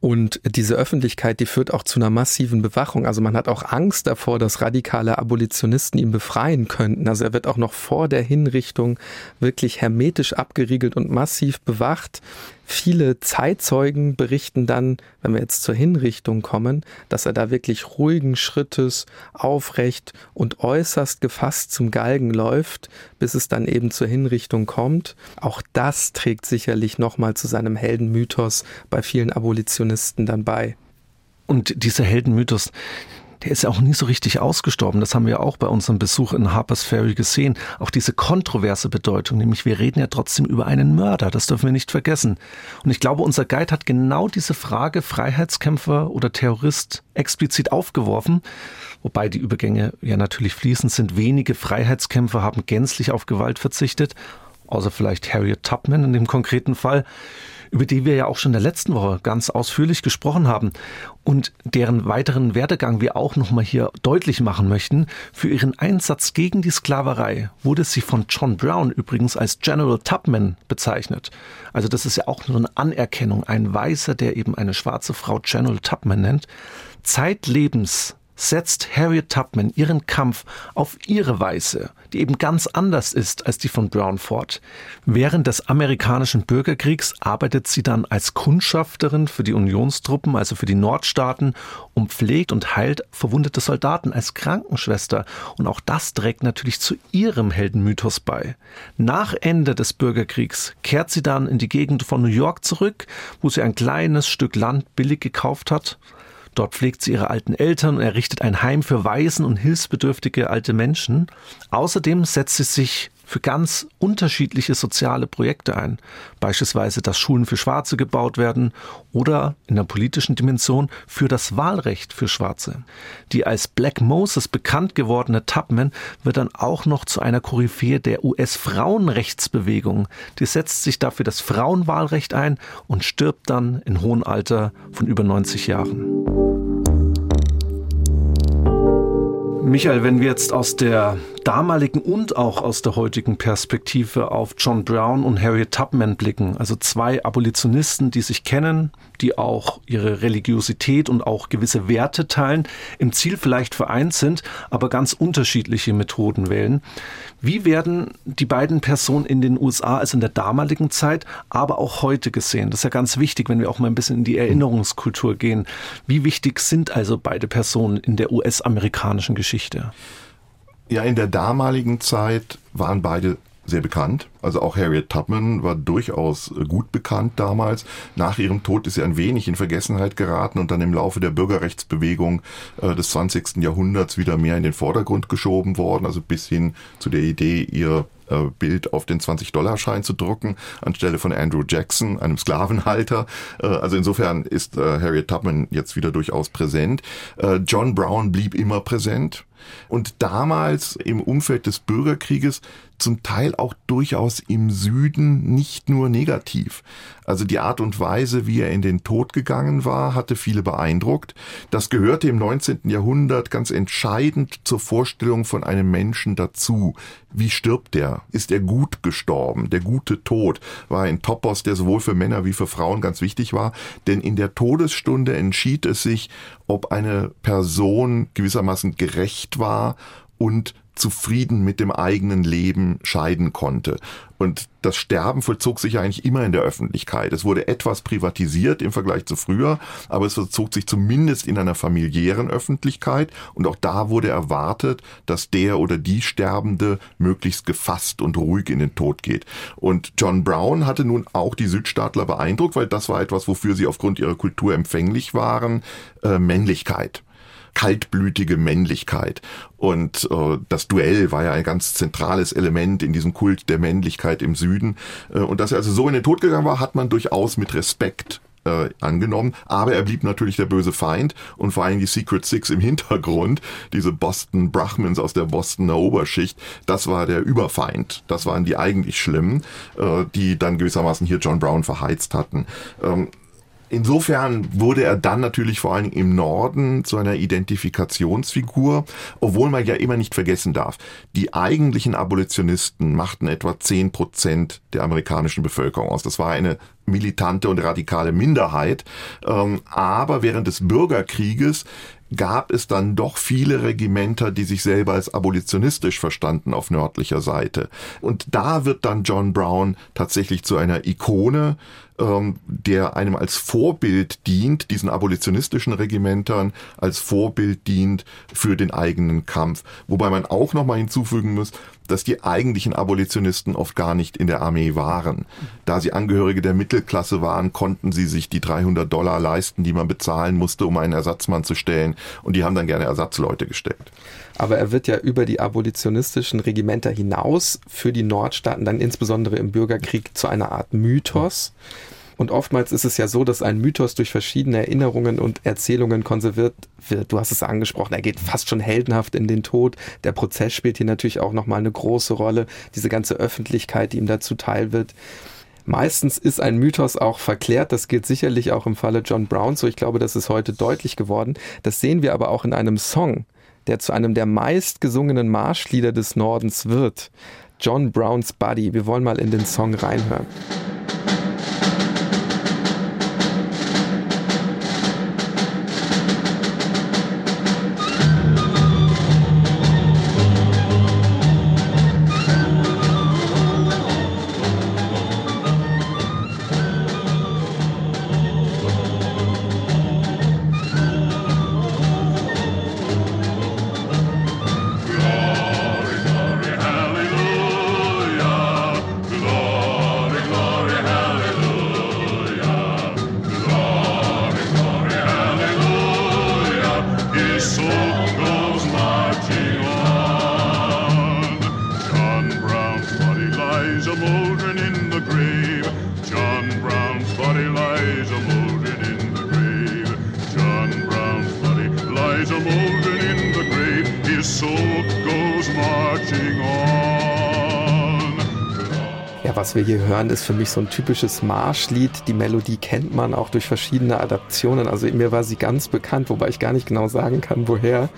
Und diese Öffentlichkeit, die führt auch zu einer massiven Bewachung. Also man hat auch Angst davor, dass radikale Abolitionisten ihn befreien könnten. Also er wird auch noch vor der Hinrichtung wirklich hermetisch abgeriegelt und massiv bewacht. Viele Zeitzeugen berichten dann, wenn wir jetzt zur Hinrichtung kommen, dass er da wirklich ruhigen Schrittes aufrecht und äußerst gefasst zum Galgen läuft, bis es dann eben zur Hinrichtung kommt. Auch das trägt sicherlich nochmal zu seinem Heldenmythos bei vielen Abolitionisten dann bei. Und dieser Heldenmythos, der ist ja auch nie so richtig ausgestorben. Das haben wir auch bei unserem Besuch in Harper's Ferry gesehen. Auch diese kontroverse Bedeutung, nämlich wir reden ja trotzdem über einen Mörder. Das dürfen wir nicht vergessen. Und ich glaube, unser Guide hat genau diese Frage Freiheitskämpfer oder Terrorist explizit aufgeworfen. Wobei die Übergänge ja natürlich fließend sind. Wenige Freiheitskämpfer haben gänzlich auf Gewalt verzichtet. Außer vielleicht Harriet Tubman in dem konkreten Fall über die wir ja auch schon in der letzten Woche ganz ausführlich gesprochen haben und deren weiteren Werdegang wir auch nochmal hier deutlich machen möchten. Für ihren Einsatz gegen die Sklaverei wurde sie von John Brown übrigens als General Tubman bezeichnet. Also das ist ja auch nur eine Anerkennung. Ein Weißer, der eben eine schwarze Frau General Tubman nennt. Zeitlebens setzt Harriet Tubman ihren Kampf auf ihre Weise, die eben ganz anders ist als die von Brown fort. Während des amerikanischen Bürgerkriegs arbeitet sie dann als Kundschafterin für die Unionstruppen, also für die Nordstaaten, und pflegt und heilt verwundete Soldaten als Krankenschwester. Und auch das trägt natürlich zu ihrem Heldenmythos bei. Nach Ende des Bürgerkriegs kehrt sie dann in die Gegend von New York zurück, wo sie ein kleines Stück Land billig gekauft hat Dort pflegt sie ihre alten Eltern und errichtet ein Heim für Waisen und hilfsbedürftige alte Menschen. Außerdem setzt sie sich für ganz unterschiedliche soziale Projekte ein. Beispielsweise, dass Schulen für Schwarze gebaut werden oder in der politischen Dimension für das Wahlrecht für Schwarze. Die als Black Moses bekannt gewordene Tubman wird dann auch noch zu einer Koryphäe der US-Frauenrechtsbewegung. Die setzt sich dafür das Frauenwahlrecht ein und stirbt dann in hohem Alter von über 90 Jahren. Michael, wenn wir jetzt aus der damaligen und auch aus der heutigen Perspektive auf John Brown und Harriet Tubman blicken, also zwei Abolitionisten, die sich kennen, die auch ihre Religiosität und auch gewisse Werte teilen, im Ziel vielleicht vereint sind, aber ganz unterschiedliche Methoden wählen. Wie werden die beiden Personen in den USA, also in der damaligen Zeit, aber auch heute gesehen? Das ist ja ganz wichtig, wenn wir auch mal ein bisschen in die Erinnerungskultur gehen. Wie wichtig sind also beide Personen in der US-amerikanischen Geschichte? Ja, in der damaligen Zeit waren beide sehr bekannt. Also auch Harriet Tubman war durchaus gut bekannt damals. Nach ihrem Tod ist sie ein wenig in Vergessenheit geraten und dann im Laufe der Bürgerrechtsbewegung äh, des 20. Jahrhunderts wieder mehr in den Vordergrund geschoben worden. Also bis hin zu der Idee, ihr äh, Bild auf den 20-Dollar-Schein zu drucken, anstelle von Andrew Jackson, einem Sklavenhalter. Äh, also insofern ist äh, Harriet Tubman jetzt wieder durchaus präsent. Äh, John Brown blieb immer präsent. Und damals im Umfeld des Bürgerkrieges zum Teil auch durchaus im Süden nicht nur negativ. Also die Art und Weise, wie er in den Tod gegangen war, hatte viele beeindruckt. Das gehörte im 19. Jahrhundert ganz entscheidend zur Vorstellung von einem Menschen dazu. Wie stirbt er? Ist er gut gestorben? Der gute Tod war ein Topos, der sowohl für Männer wie für Frauen ganz wichtig war, denn in der Todesstunde entschied es sich, ob eine Person gewissermaßen gerecht war und zufrieden mit dem eigenen Leben scheiden konnte. Und das Sterben vollzog sich eigentlich immer in der Öffentlichkeit. Es wurde etwas privatisiert im Vergleich zu früher, aber es vollzog sich zumindest in einer familiären Öffentlichkeit. Und auch da wurde erwartet, dass der oder die Sterbende möglichst gefasst und ruhig in den Tod geht. Und John Brown hatte nun auch die Südstaatler beeindruckt, weil das war etwas, wofür sie aufgrund ihrer Kultur empfänglich waren, äh, Männlichkeit kaltblütige Männlichkeit. Und äh, das Duell war ja ein ganz zentrales Element in diesem Kult der Männlichkeit im Süden. Äh, und dass er also so in den Tod gegangen war, hat man durchaus mit Respekt äh, angenommen, aber er blieb natürlich der böse Feind und vor allem die Secret Six im Hintergrund, diese Boston Brahmins aus der Bostoner Oberschicht, das war der Überfeind, das waren die eigentlich Schlimmen, äh, die dann gewissermaßen hier John Brown verheizt hatten. Ähm, Insofern wurde er dann natürlich vor allem im Norden zu einer Identifikationsfigur, obwohl man ja immer nicht vergessen darf, die eigentlichen Abolitionisten machten etwa zehn Prozent der amerikanischen Bevölkerung aus. Das war eine militante und radikale Minderheit. Ähm, aber während des Bürgerkrieges gab es dann doch viele Regimenter, die sich selber als abolitionistisch verstanden auf nördlicher Seite. Und da wird dann John Brown tatsächlich zu einer Ikone, ähm, der einem als Vorbild dient, diesen abolitionistischen Regimentern als Vorbild dient für den eigenen Kampf. Wobei man auch nochmal hinzufügen muss, dass die eigentlichen Abolitionisten oft gar nicht in der Armee waren. Da sie Angehörige der Mittelklasse waren, konnten sie sich die 300 Dollar leisten, die man bezahlen musste, um einen Ersatzmann zu stellen. Und die haben dann gerne Ersatzleute gestellt. Aber er wird ja über die abolitionistischen Regimenter hinaus für die Nordstaaten dann insbesondere im Bürgerkrieg zu einer Art Mythos. Und oftmals ist es ja so, dass ein Mythos durch verschiedene Erinnerungen und Erzählungen konserviert wird. Du hast es angesprochen, er geht fast schon heldenhaft in den Tod. Der Prozess spielt hier natürlich auch nochmal eine große Rolle. Diese ganze Öffentlichkeit, die ihm dazu teil wird. Meistens ist ein Mythos auch verklärt. Das gilt sicherlich auch im Falle John Brown so. Ich glaube, das ist heute deutlich geworden. Das sehen wir aber auch in einem Song, der zu einem der meistgesungenen Marschlieder des Nordens wird. John Browns Buddy. Wir wollen mal in den Song reinhören. Hören, ist für mich so ein typisches Marschlied. Die Melodie kennt man auch durch verschiedene Adaptionen. Also mir war sie ganz bekannt, wobei ich gar nicht genau sagen kann, woher.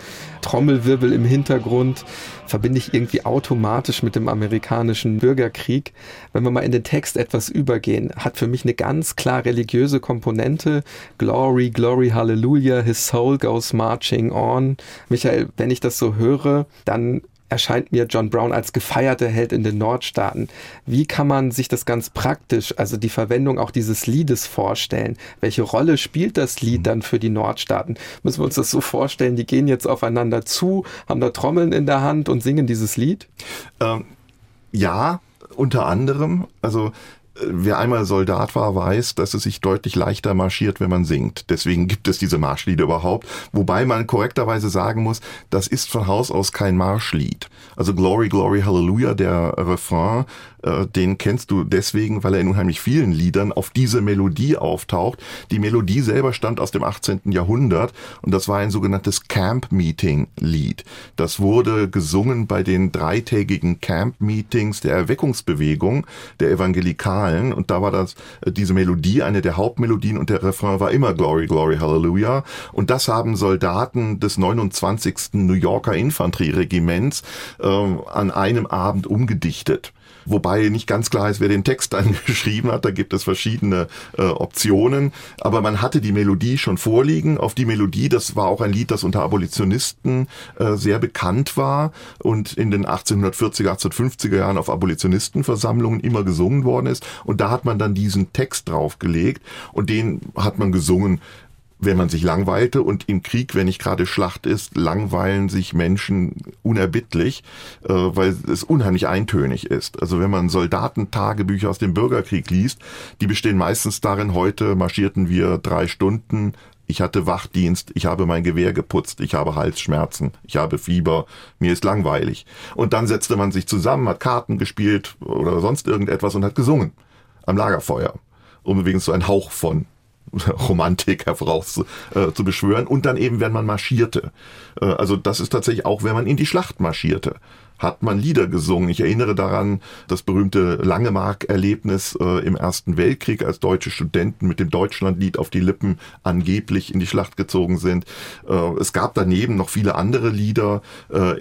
Trommelwirbel im Hintergrund verbinde ich irgendwie automatisch mit dem amerikanischen Bürgerkrieg. Wenn wir mal in den Text etwas übergehen, hat für mich eine ganz klar religiöse Komponente. Glory, Glory, Hallelujah, His soul goes marching on. Michael, wenn ich das so höre, dann erscheint mir John Brown als gefeierter Held in den Nordstaaten. Wie kann man sich das ganz praktisch, also die Verwendung auch dieses Liedes vorstellen? Welche Rolle spielt das Lied dann für die Nordstaaten? Müssen wir uns das so vorstellen, die gehen jetzt aufeinander zu, haben da Trommeln in der Hand und singen dieses Lied? Ähm, ja, unter anderem. Also wer einmal Soldat war, weiß, dass es sich deutlich leichter marschiert, wenn man singt. Deswegen gibt es diese Marschlieder überhaupt. Wobei man korrekterweise sagen muss, das ist von Haus aus kein Marschlied. Also Glory, Glory, Hallelujah, der Refrain, äh, den kennst du deswegen, weil er in unheimlich vielen Liedern auf diese Melodie auftaucht. Die Melodie selber stammt aus dem 18. Jahrhundert und das war ein sogenanntes Camp-Meeting-Lied. Das wurde gesungen bei den dreitägigen Camp-Meetings der Erweckungsbewegung der Evangelikalen und da war das äh, diese Melodie eine der Hauptmelodien und der Refrain war immer Glory, Glory, Hallelujah und das haben Soldaten des 29. New Yorker Infanterieregiments äh, an einem Abend umgedichtet. Wobei nicht ganz klar ist, wer den Text dann geschrieben hat. Da gibt es verschiedene äh, Optionen, aber man hatte die Melodie schon vorliegen. Auf die Melodie, das war auch ein Lied, das unter Abolitionisten äh, sehr bekannt war und in den 1840er, 1850er Jahren auf Abolitionistenversammlungen immer gesungen worden ist. Und da hat man dann diesen Text draufgelegt und den hat man gesungen wenn man sich langweilte und im Krieg, wenn nicht gerade Schlacht ist, langweilen sich Menschen unerbittlich, äh, weil es unheimlich eintönig ist. Also wenn man Soldatentagebücher aus dem Bürgerkrieg liest, die bestehen meistens darin, heute marschierten wir drei Stunden, ich hatte Wachdienst, ich habe mein Gewehr geputzt, ich habe Halsschmerzen, ich habe Fieber, mir ist langweilig. Und dann setzte man sich zusammen, hat Karten gespielt oder sonst irgendetwas und hat gesungen am Lagerfeuer, um übrigens so einen Hauch von Romantik heraus äh, zu beschwören und dann eben, wenn man marschierte. Äh, also das ist tatsächlich auch, wenn man in die Schlacht marschierte hat man Lieder gesungen. Ich erinnere daran das berühmte Langemark-Erlebnis äh, im Ersten Weltkrieg, als deutsche Studenten mit dem Deutschlandlied auf die Lippen angeblich in die Schlacht gezogen sind. Äh, es gab daneben noch viele andere Lieder, äh,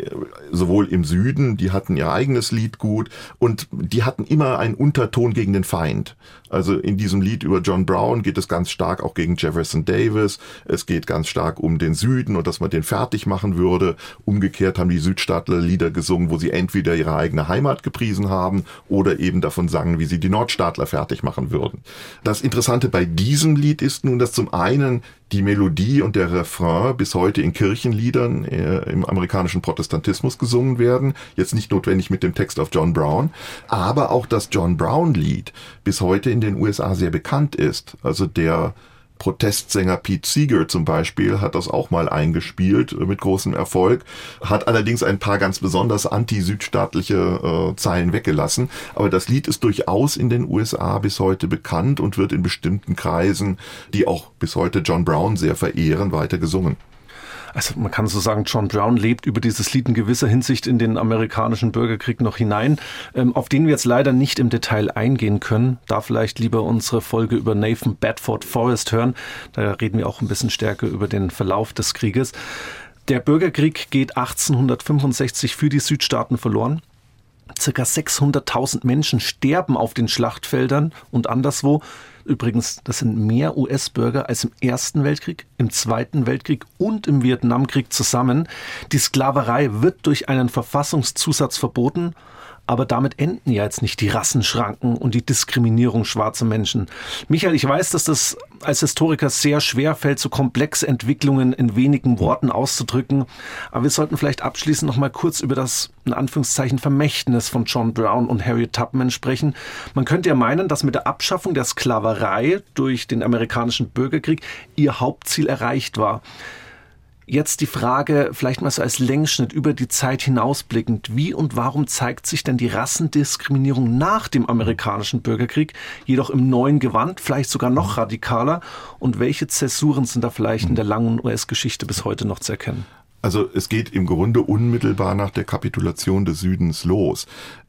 sowohl im Süden, die hatten ihr eigenes Lied gut und die hatten immer einen Unterton gegen den Feind. Also in diesem Lied über John Brown geht es ganz stark auch gegen Jefferson Davis. Es geht ganz stark um den Süden und dass man den fertig machen würde. Umgekehrt haben die Südstaatler Lieder gesungen, wo sie entweder ihre eigene Heimat gepriesen haben oder eben davon sangen, wie sie die Nordstaatler fertig machen würden. Das Interessante bei diesem Lied ist nun, dass zum einen die Melodie und der Refrain bis heute in Kirchenliedern äh, im amerikanischen Protestantismus gesungen werden. Jetzt nicht notwendig mit dem Text auf John Brown, aber auch das John Brown Lied bis heute in den USA sehr bekannt ist. Also der Protestsänger Pete Seeger zum Beispiel hat das auch mal eingespielt äh, mit großem Erfolg, hat allerdings ein paar ganz besonders anti-südstaatliche äh, Zeilen weggelassen. Aber das Lied ist durchaus in den USA bis heute bekannt und wird in bestimmten Kreisen, die auch bis heute John Brown sehr verehren, weiter gesungen also man kann so sagen, John Brown lebt über dieses Lied in gewisser Hinsicht in den amerikanischen Bürgerkrieg noch hinein, ähm, auf den wir jetzt leider nicht im Detail eingehen können. Da vielleicht lieber unsere Folge über Nathan Bedford Forrest hören. Da reden wir auch ein bisschen stärker über den Verlauf des Krieges. Der Bürgerkrieg geht 1865 für die Südstaaten verloren. Circa 600.000 Menschen sterben auf den Schlachtfeldern und anderswo. Übrigens, das sind mehr US-Bürger als im Ersten Weltkrieg, im Zweiten Weltkrieg und im Vietnamkrieg zusammen. Die Sklaverei wird durch einen Verfassungszusatz verboten aber damit enden ja jetzt nicht die Rassenschranken und die Diskriminierung schwarzer Menschen. Michael, ich weiß, dass das als Historiker sehr schwer fällt, so komplexe Entwicklungen in wenigen Worten auszudrücken. Aber wir sollten vielleicht abschließend noch mal kurz über das, in Anführungszeichen, Vermächtnis von John Brown und Harriet Tubman sprechen. Man könnte ja meinen, dass mit der Abschaffung der Sklaverei durch den amerikanischen Bürgerkrieg ihr Hauptziel erreicht war. Jetzt die Frage, vielleicht mal so als Längsschnitt über die Zeit hinausblickend, wie und warum zeigt sich denn die Rassendiskriminierung nach dem amerikanischen Bürgerkrieg, jedoch im neuen Gewand, vielleicht sogar noch radikaler? Und welche Zäsuren sind da vielleicht in der langen US-Geschichte bis heute noch zu erkennen? Also es geht im Grunde unmittelbar nach der Kapitulation des Südens los.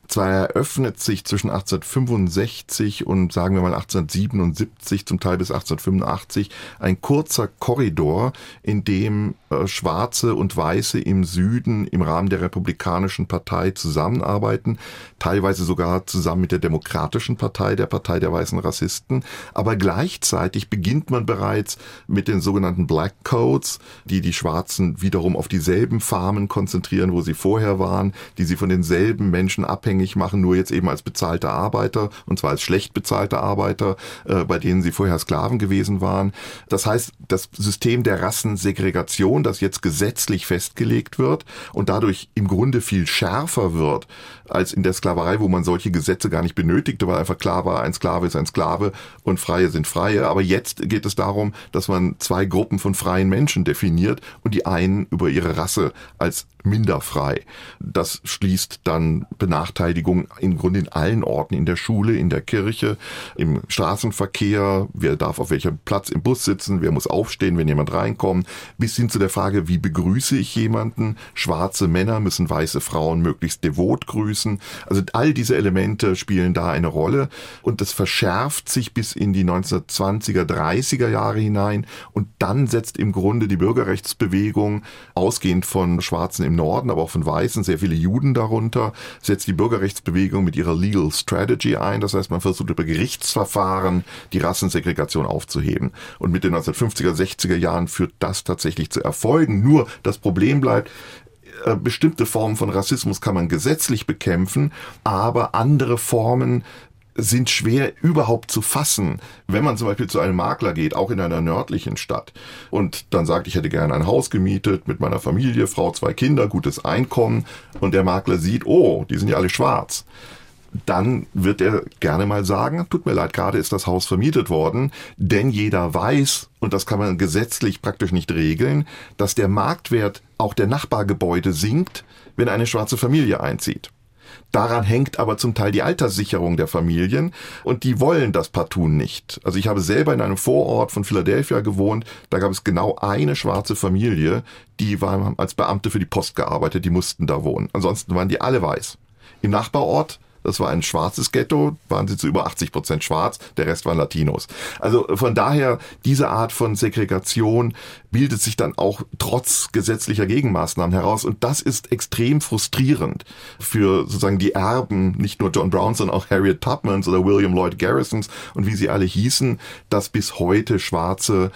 Zwar eröffnet sich zwischen 1865 und sagen wir mal 1877, zum Teil bis 1885, ein kurzer Korridor, in dem Schwarze und Weiße im Süden im Rahmen der Republikanischen Partei zusammenarbeiten, teilweise sogar zusammen mit der Demokratischen Partei, der Partei der weißen Rassisten. Aber gleichzeitig beginnt man bereits mit den sogenannten Black Codes, die die Schwarzen wiederum auf dieselben Farmen konzentrieren, wo sie vorher waren, die sie von denselben Menschen abhängig machen, nur jetzt eben als bezahlte Arbeiter, und zwar als schlecht bezahlte Arbeiter, äh, bei denen sie vorher Sklaven gewesen waren. Das heißt, das System der Rassensegregation, das jetzt gesetzlich festgelegt wird und dadurch im Grunde viel schärfer wird als in der Sklaverei, wo man solche Gesetze gar nicht benötigte, weil einfach klar war, ein Sklave ist ein Sklave und Freie sind Freie. Aber jetzt geht es darum, dass man zwei Gruppen von freien Menschen definiert und die einen über ihre Rasse als minder frei. Das schließt dann Benachteiligung im Grunde in allen Orten, in der Schule, in der Kirche, im Straßenverkehr, wer darf auf welchem Platz im Bus sitzen, wer muss aufstehen, wenn jemand reinkommt, bis hin zu der der Frage, wie begrüße ich jemanden? Schwarze Männer müssen weiße Frauen möglichst devot grüßen. Also all diese Elemente spielen da eine Rolle und das verschärft sich bis in die 1920er, 30er Jahre hinein und dann setzt im Grunde die Bürgerrechtsbewegung, ausgehend von Schwarzen im Norden, aber auch von Weißen, sehr viele Juden darunter, setzt die Bürgerrechtsbewegung mit ihrer Legal Strategy ein. Das heißt, man versucht über Gerichtsverfahren die Rassensegregation aufzuheben. Und mit den 1950er, 60er Jahren führt das tatsächlich zu Erfolgen. Nur das Problem bleibt, äh, bestimmte Formen von Rassismus kann man gesetzlich bekämpfen, aber andere Formen sind schwer überhaupt zu fassen. Wenn man zum Beispiel zu einem Makler geht, auch in einer nördlichen Stadt, und dann sagt, ich hätte gerne ein Haus gemietet mit meiner Familie, Frau, zwei Kinder, gutes Einkommen, und der Makler sieht, oh, die sind ja alle schwarz dann wird er gerne mal sagen, tut mir leid, gerade ist das Haus vermietet worden, denn jeder weiß, und das kann man gesetzlich praktisch nicht regeln, dass der Marktwert auch der Nachbargebäude sinkt, wenn eine schwarze Familie einzieht. Daran hängt aber zum Teil die Alterssicherung der Familien und die wollen das partout nicht. Also ich habe selber in einem Vorort von Philadelphia gewohnt, da gab es genau eine schwarze Familie, die war als Beamte für die Post gearbeitet, die mussten da wohnen. Ansonsten waren die alle weiß. Im Nachbarort das war ein schwarzes Ghetto, waren sie zu über 80 Prozent schwarz, der Rest waren Latinos. Also von daher, diese Art von Segregation bildet sich dann auch trotz gesetzlicher Gegenmaßnahmen heraus. Und das ist extrem frustrierend für sozusagen die Erben, nicht nur John Brown, sondern auch Harriet Tubmans oder William Lloyd Garrisons und wie sie alle hießen, dass bis heute Schwarze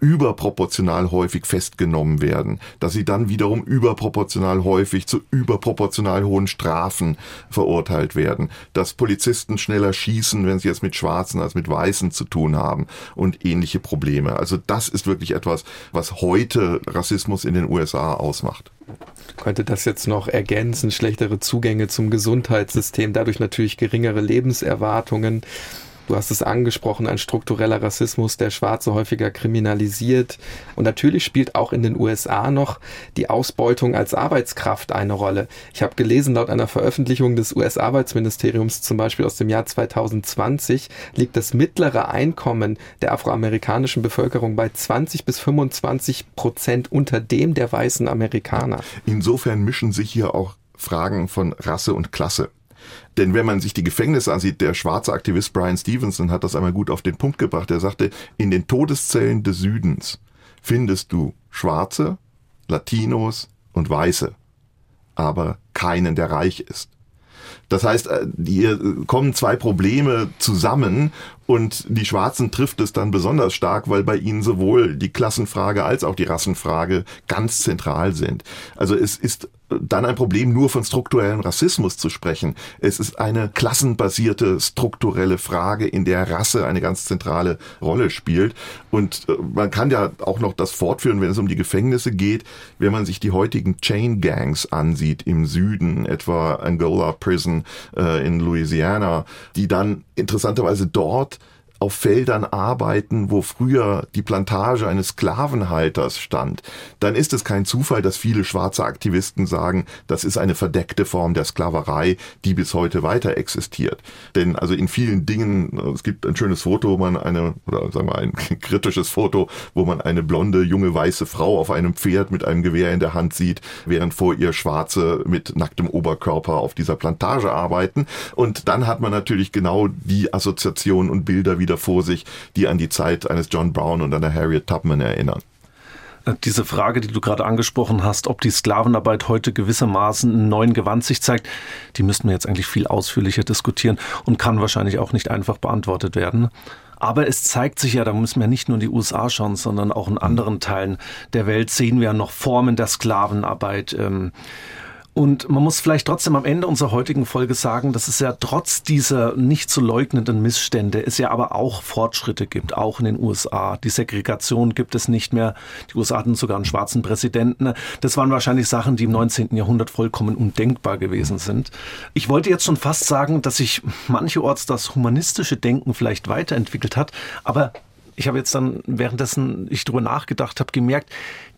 überproportional häufig festgenommen werden, dass sie dann wiederum überproportional häufig zu überproportional hohen Strafen verurteilt werden, dass Polizisten schneller schießen, wenn sie es mit Schwarzen als mit Weißen zu tun haben und ähnliche Probleme. Also das ist wirklich etwas, was heute Rassismus in den USA ausmacht könnte das jetzt noch ergänzen, schlechtere Zugänge zum Gesundheitssystem, dadurch natürlich geringere Lebenserwartungen. Du hast es angesprochen, ein struktureller Rassismus, der Schwarze häufiger kriminalisiert. Und natürlich spielt auch in den USA noch die Ausbeutung als Arbeitskraft eine Rolle. Ich habe gelesen, laut einer Veröffentlichung des US-Arbeitsministeriums zum Beispiel aus dem Jahr 2020 liegt das mittlere Einkommen der afroamerikanischen Bevölkerung bei 20 bis 25 Prozent unter dem der weißen Amerikaner. Insofern mischen sich hier auch Fragen von Rasse und Klasse. Denn wenn man sich die Gefängnisse ansieht, der schwarze Aktivist Brian Stevenson hat das einmal gut auf den Punkt gebracht. Er sagte, in den Todeszellen des Südens findest du Schwarze, Latinos und Weiße, aber keinen, der reich ist. Das heißt, äh, hier kommen zwei Probleme zusammen und die Schwarzen trifft es dann besonders stark, weil bei ihnen sowohl die Klassenfrage als auch die Rassenfrage ganz zentral sind. Also es ist dann ein Problem, nur von strukturellem Rassismus zu sprechen. Es ist eine klassenbasierte strukturelle Frage, in der Rasse eine ganz zentrale Rolle spielt. Und äh, man kann ja auch noch das fortführen, wenn es um die Gefängnisse geht, wenn man sich die heutigen Chain Gangs ansieht im Süden, etwa Angola Prison äh, in Louisiana, die dann interessanterweise dort auf Feldern arbeiten, wo früher die Plantage eines Sklavenhalters stand, dann ist es kein Zufall, dass viele schwarze Aktivisten sagen, das ist eine verdeckte Form der Sklaverei, die bis heute weiter existiert. Denn also in vielen Dingen, es gibt ein schönes Foto, wo man eine, oder sagen wir ein kritisches Foto, wo man eine blonde, junge, weiße Frau auf einem Pferd mit einem Gewehr in der Hand sieht, während vor ihr Schwarze mit nacktem Oberkörper auf dieser Plantage arbeiten. Und dann hat man natürlich genau die Assoziation und Bilder, wie wieder vor sich, die an die Zeit eines John Brown und einer Harriet Tubman erinnern. Äh, diese Frage, die du gerade angesprochen hast, ob die Sklavenarbeit heute gewissermaßen einen neuen Gewand sich zeigt, die müssten wir jetzt eigentlich viel ausführlicher diskutieren und kann wahrscheinlich auch nicht einfach beantwortet werden. Aber es zeigt sich ja, da müssen wir nicht nur in die USA schauen, sondern auch in anderen Teilen der Welt sehen wir noch Formen der Sklavenarbeit. Ähm, und man muss vielleicht trotzdem am Ende unserer heutigen Folge sagen, dass es ja trotz dieser nicht zu leugnenden Missstände es ja aber auch Fortschritte gibt, auch in den USA. Die Segregation gibt es nicht mehr. Die USA hatten sogar einen schwarzen Präsidenten. Das waren wahrscheinlich Sachen, die im 19. Jahrhundert vollkommen undenkbar gewesen sind. Ich wollte jetzt schon fast sagen, dass sich mancherorts das humanistische Denken vielleicht weiterentwickelt hat, aber ich habe jetzt dann währenddessen ich darüber nachgedacht habe, gemerkt,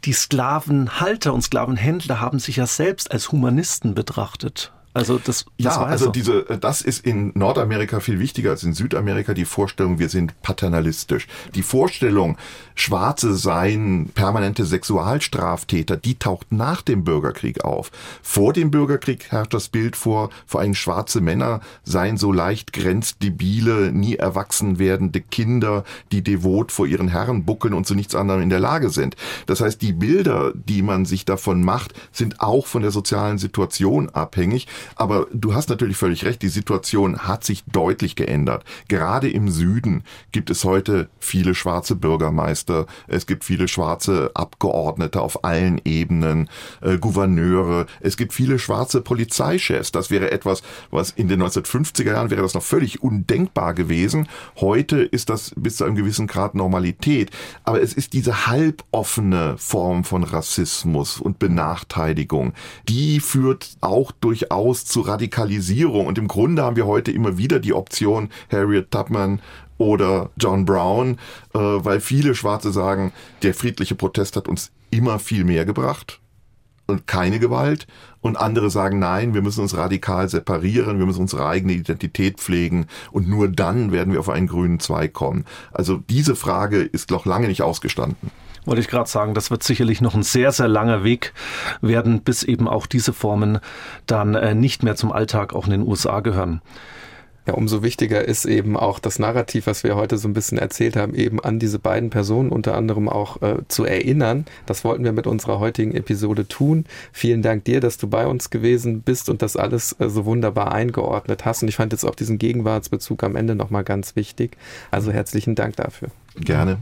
die Sklavenhalter und Sklavenhändler haben sich ja selbst als Humanisten betrachtet. Also das, das ja, also so. diese, das ist in Nordamerika viel wichtiger als in Südamerika die Vorstellung, wir sind paternalistisch. Die Vorstellung, Schwarze seien permanente Sexualstraftäter, die taucht nach dem Bürgerkrieg auf. Vor dem Bürgerkrieg herrscht das Bild vor, vor allem schwarze Männer seien so leicht grenzdebile, nie erwachsen werdende Kinder, die devot vor ihren Herren bucken und zu nichts anderem in der Lage sind. Das heißt, die Bilder, die man sich davon macht, sind auch von der sozialen Situation abhängig. Aber du hast natürlich völlig recht, die Situation hat sich deutlich geändert. Gerade im Süden gibt es heute viele schwarze Bürgermeister, es gibt viele schwarze Abgeordnete auf allen Ebenen, äh, Gouverneure, es gibt viele schwarze Polizeichefs. Das wäre etwas, was in den 1950er Jahren wäre das noch völlig undenkbar gewesen. Heute ist das bis zu einem gewissen Grad Normalität. Aber es ist diese halboffene Form von Rassismus und Benachteiligung, die führt auch durchaus zu Radikalisierung. Und im Grunde haben wir heute immer wieder die Option, Harriet Tubman oder John Brown, äh, weil viele Schwarze sagen, der friedliche Protest hat uns immer viel mehr gebracht und keine Gewalt. Und andere sagen, nein, wir müssen uns radikal separieren, wir müssen unsere eigene Identität pflegen und nur dann werden wir auf einen grünen Zweig kommen. Also diese Frage ist noch lange nicht ausgestanden wollte ich gerade sagen, das wird sicherlich noch ein sehr, sehr langer Weg werden, bis eben auch diese Formen dann äh, nicht mehr zum Alltag auch in den USA gehören. Ja, umso wichtiger ist eben auch das Narrativ, was wir heute so ein bisschen erzählt haben, eben an diese beiden Personen unter anderem auch äh, zu erinnern. Das wollten wir mit unserer heutigen Episode tun. Vielen Dank dir, dass du bei uns gewesen bist und das alles äh, so wunderbar eingeordnet hast. Und ich fand jetzt auch diesen Gegenwartsbezug am Ende nochmal ganz wichtig. Also herzlichen Dank dafür. Gerne.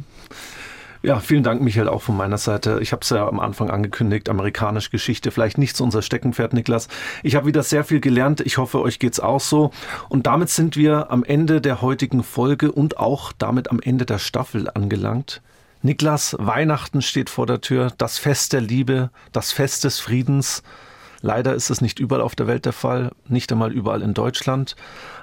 Ja, vielen Dank, Michael, auch von meiner Seite. Ich habe es ja am Anfang angekündigt, amerikanische Geschichte, vielleicht nicht so unser Steckenpferd, Niklas. Ich habe wieder sehr viel gelernt. Ich hoffe, euch geht's auch so. Und damit sind wir am Ende der heutigen Folge und auch damit am Ende der Staffel angelangt. Niklas, Weihnachten steht vor der Tür, das Fest der Liebe, das Fest des Friedens. Leider ist es nicht überall auf der Welt der Fall, nicht einmal überall in Deutschland.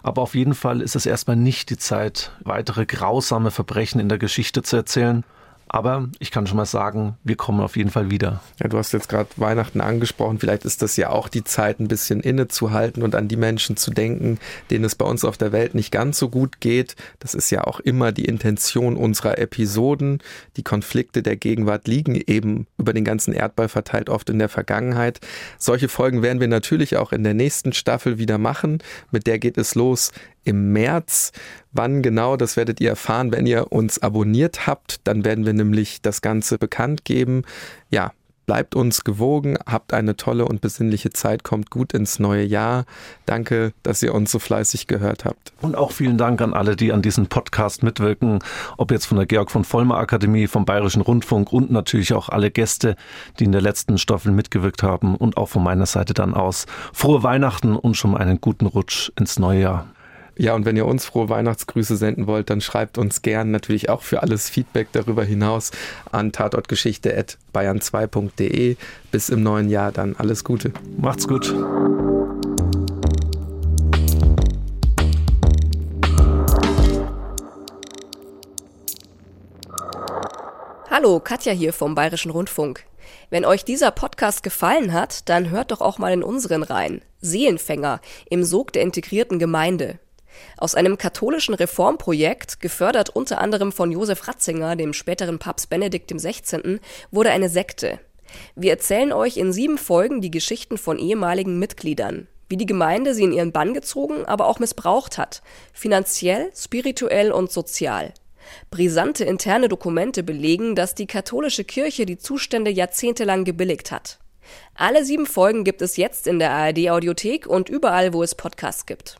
Aber auf jeden Fall ist es erstmal nicht die Zeit, weitere grausame Verbrechen in der Geschichte zu erzählen. Aber ich kann schon mal sagen, wir kommen auf jeden Fall wieder. Ja, du hast jetzt gerade Weihnachten angesprochen. Vielleicht ist das ja auch die Zeit, ein bisschen innezuhalten und an die Menschen zu denken, denen es bei uns auf der Welt nicht ganz so gut geht. Das ist ja auch immer die Intention unserer Episoden. Die Konflikte der Gegenwart liegen eben über den ganzen Erdball verteilt oft in der Vergangenheit. Solche Folgen werden wir natürlich auch in der nächsten Staffel wieder machen. Mit der geht es los im März. Wann genau, das werdet ihr erfahren, wenn ihr uns abonniert habt. Dann werden wir nämlich das Ganze bekannt geben. Ja, bleibt uns gewogen, habt eine tolle und besinnliche Zeit, kommt gut ins neue Jahr. Danke, dass ihr uns so fleißig gehört habt. Und auch vielen Dank an alle, die an diesem Podcast mitwirken, ob jetzt von der Georg von Vollmer Akademie, vom Bayerischen Rundfunk und natürlich auch alle Gäste, die in der letzten Staffel mitgewirkt haben und auch von meiner Seite dann aus. Frohe Weihnachten und schon einen guten Rutsch ins neue Jahr. Ja, und wenn ihr uns frohe Weihnachtsgrüße senden wollt, dann schreibt uns gern natürlich auch für alles Feedback darüber hinaus an tatortgeschichte.bayern2.de. Bis im neuen Jahr dann alles Gute. Macht's gut. Hallo, Katja hier vom Bayerischen Rundfunk. Wenn euch dieser Podcast gefallen hat, dann hört doch auch mal in unseren rein. Seelenfänger im Sog der integrierten Gemeinde. Aus einem katholischen Reformprojekt, gefördert unter anderem von Josef Ratzinger, dem späteren Papst Benedikt XVI., wurde eine Sekte. Wir erzählen euch in sieben Folgen die Geschichten von ehemaligen Mitgliedern, wie die Gemeinde sie in ihren Bann gezogen, aber auch missbraucht hat, finanziell, spirituell und sozial. Brisante interne Dokumente belegen, dass die katholische Kirche die Zustände jahrzehntelang gebilligt hat. Alle sieben Folgen gibt es jetzt in der ARD Audiothek und überall, wo es Podcasts gibt.